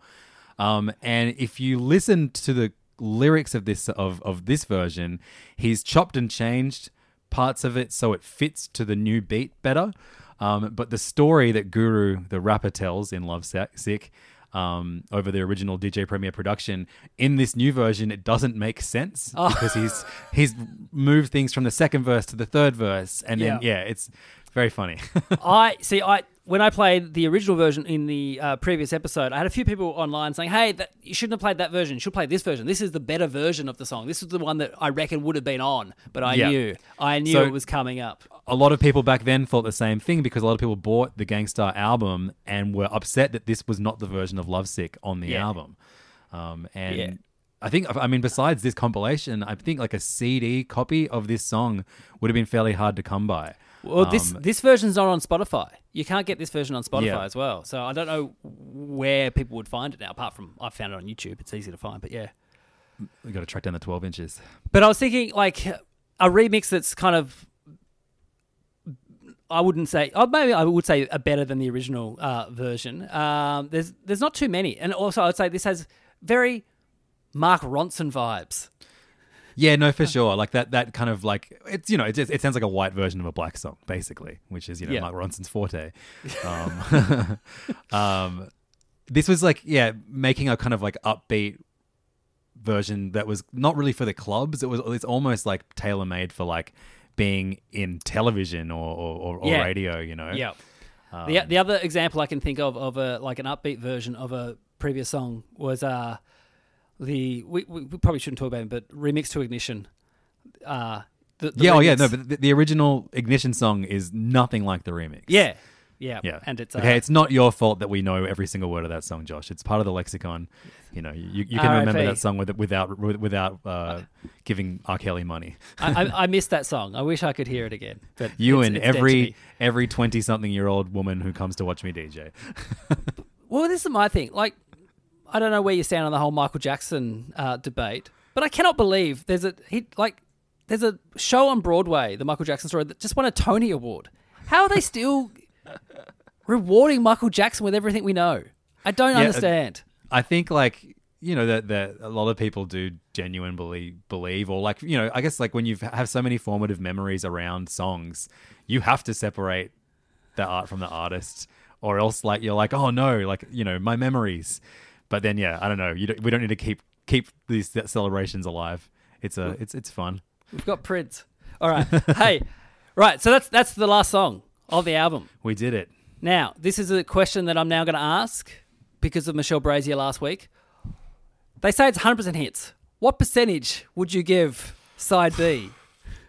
Um, and if you listen to the lyrics of this of, of this version, he's chopped and changed parts of it so it fits to the new beat better. Um, but the story that Guru, the rapper, tells in Love Sick um, over the original DJ Premier production. In this new version, it doesn't make sense Oh. because he's he's moved things from the second verse to the third verse, and then Yeah. yeah, it's very funny. I see. I when I played the original version in the uh, previous episode, I had a few people online saying, "Hey, that, you shouldn't have played that version. You should play this version. This is the better version of the song. This is the one that I reckon would have been on." But I Yeah. knew, I knew So- it was coming up. a lot of people back then thought the same thing because a lot of people bought the Gang Starr album and were upset that this was not the version of Lovesick on the Yeah. album. Um, and Yeah. I think, I mean, besides this compilation, I think like a CD copy of this song would have been fairly hard to come by. Well, this Um, this version's not on Spotify. You can't get this version on Spotify Yeah. as well. So I don't know where people would find it now. Apart from I found it on YouTube. It's easy to find. But yeah. we got to track down the 12 inches. But I was thinking like a remix that's kind of. I wouldn't say. Oh, maybe I would say a better than the original uh, version. Um, there's there's not too many, and also I'd say this has very Mark Ronson vibes. Yeah, no, for sure. Like that, that kind of like it's you know it, it sounds like a white version of a black song, basically, which is you know Yeah. Mark Ronson's forte. Um, um, this was like yeah, making a kind of like upbeat version that was not really for the clubs. It was it's almost like tailor made for like being in television or or, or, or Yeah. radio. You know. Yeah. Um, the the other example I can think of of a like an upbeat version of a previous song was uh the we, we probably shouldn't talk about it, but remix to ignition. Uh, the, the yeah, oh yeah, no, but the, the original Ignition song is nothing like the remix. yeah, yeah, Yeah, and it's okay. uh, It's not your fault that we know every single word of that song, Josh. It's part of the lexicon. You know, you, you can remember R.I.P.. that song with, without without uh, giving R. Kelly money. I, I, I missed that song. I wish I could hear it again. But You it's- and it's every every twenty something year old woman who comes to watch me DJ. Well, this is my thing. Like, I don't know where you stand on the whole Michael Jackson uh, debate, but I cannot believe there's a he like there's a show on Broadway, the Michael Jackson story, that just won a Tony Award. How are they still rewarding Michael Jackson with everything we know? I don't Yeah, uh, understand. I think like you know that that a lot of people do genuinely believe, or like you know, I guess like when you have so many formative memories around songs, you have to separate the art from the artist, or else like you're like, oh no, like you know my memories. But then yeah, I don't know. You don't, we don't need to keep keep these celebrations alive. It's a it's it's fun. We've got Prince. All right. hey, right. So that's that's the last song of the album. We did it. Now, this is a question that I'm now going to ask because of Michelle Brasier last week. They say it's 100% hits. What percentage would you give side B?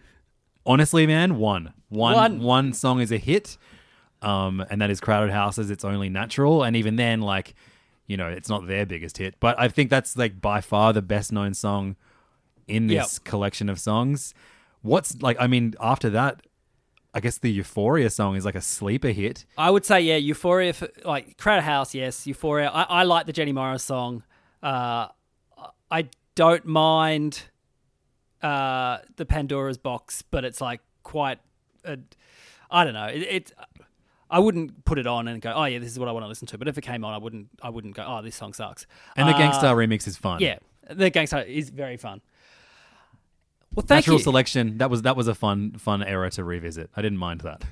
Honestly, man, one. One One. one song is a hit. Um, and that is Crowded Houses, It's Only Natural. And even then, like, you know, it's not their biggest hit. But I think that's like by far the best known song in this collection of songs. What's like I mean, after that, I guess the Euphoria song is like a sleeper hit. I would say, yeah, Euphoria, for, like Crowded House, yes, Euphoria. I, I like the Jenny Morris song. Uh, I don't mind uh, the Pandora's Box, but it's like quite, a, I don't know. It, it, I wouldn't put it on and go, oh yeah, this is what I want to listen to. But if it came on, I wouldn't, I wouldn't go, oh, this song sucks. And the Uh, Gang Starr remix is fun. Yeah, the Gang Starr is very fun. Well, thank Natural you. selection. That was that was a fun fun era to revisit. I didn't mind that.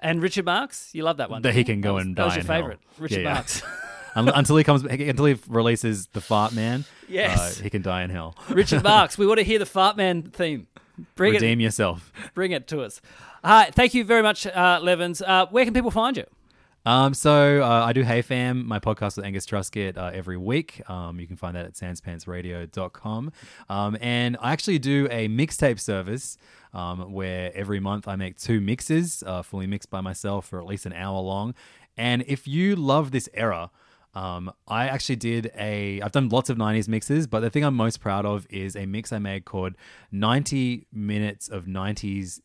And Richard Marks, you love that one. That he can go was- and that was die your in hell. favorite, Richard Yeah, yeah. Marks. Un- until he comes until he releases the Fart Man. Yes. uh, he can die in hell. Richard Marks, we want to hear the Fart Man theme. Bring Redeem it, yourself. bring it to us. Right, thank you very much, uh, Levins. Uh, where can people find you? Um, so uh, I do Hey Fam, my podcast with Angus Truscott uh, every week. Um, you can find that at sanspantsradio.com. Um, and I actually do a mixtape service um, where every month I make two mixes, uh, fully mixed by myself for at least an hour long. And if you love this era, um, I actually did a. I've done lots of '90s mixes, but the thing I'm most proud of is a mix I made called "90 Minutes of '90s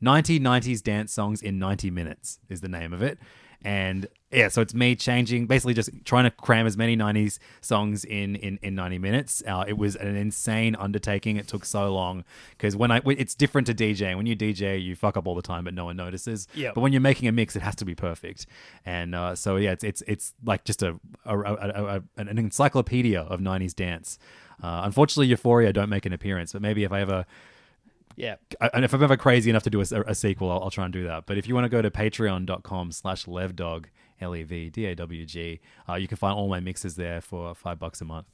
90 90s dance songs in 90 minutes is the name of it. And yeah, so it's me changing, basically just trying to cram as many 90s songs in in, in 90 minutes. Uh, it was an insane undertaking. It took so long because when I, it's different to DJing. When you DJ, you fuck up all the time, but no one notices. Yep. But when you're making a mix, it has to be perfect. And uh, so yeah, it's it's it's like just a, a, a, a an encyclopedia of 90s dance. Uh, unfortunately, Euphoria don't make an appearance, but maybe if I ever Yeah. And if I'm ever crazy enough to do a, a sequel, I'll, I'll try and do that. But if you want to go to patreon.com slash levdawg, L-E-V-D-A-W-G, uh, you can find all my mixes there for five bucks a month.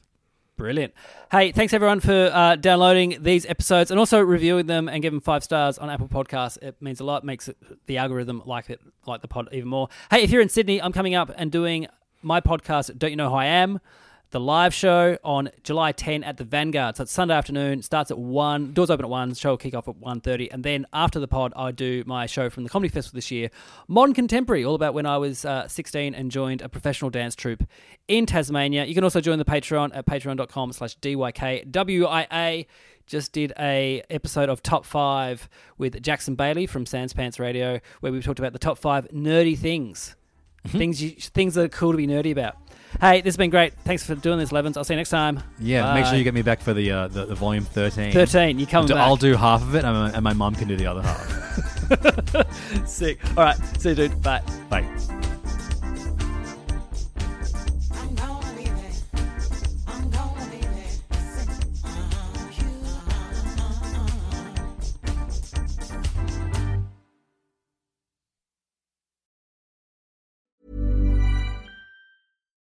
Brilliant. Hey, thanks everyone for uh, downloading these episodes and also reviewing them and giving five stars on Apple Podcasts. It means a lot. Makes it, the algorithm like it, like the pod even more. Hey, if you're in Sydney, I'm coming up and doing my podcast. Don't you know who I am? The live show on July 10 at the Vanguard. So it's Sunday afternoon. Starts at one. Doors open at one. Show will kick off at 1.30. and then after the pod, I do my show from the Comedy Festival this year, Modern Contemporary, all about when I was uh, 16 and joined a professional dance troupe in Tasmania. You can also join the Patreon at patreon.com slash DYKWIA. Just did a episode of Top 5 with Jackson Bailey from Sans Pants Radio, where we talked about the top five nerdy things. things you, things that are cool to be nerdy about. Hey, this has been great. Thanks for doing this, Levins. I'll see you next time. Yeah, make sure you get me back for the uh, the, the volume 13. 13, you do, back. I'll do half of it, and my, and my mum can do the other half. Sick. All right. See you, dude. Bye. Bye.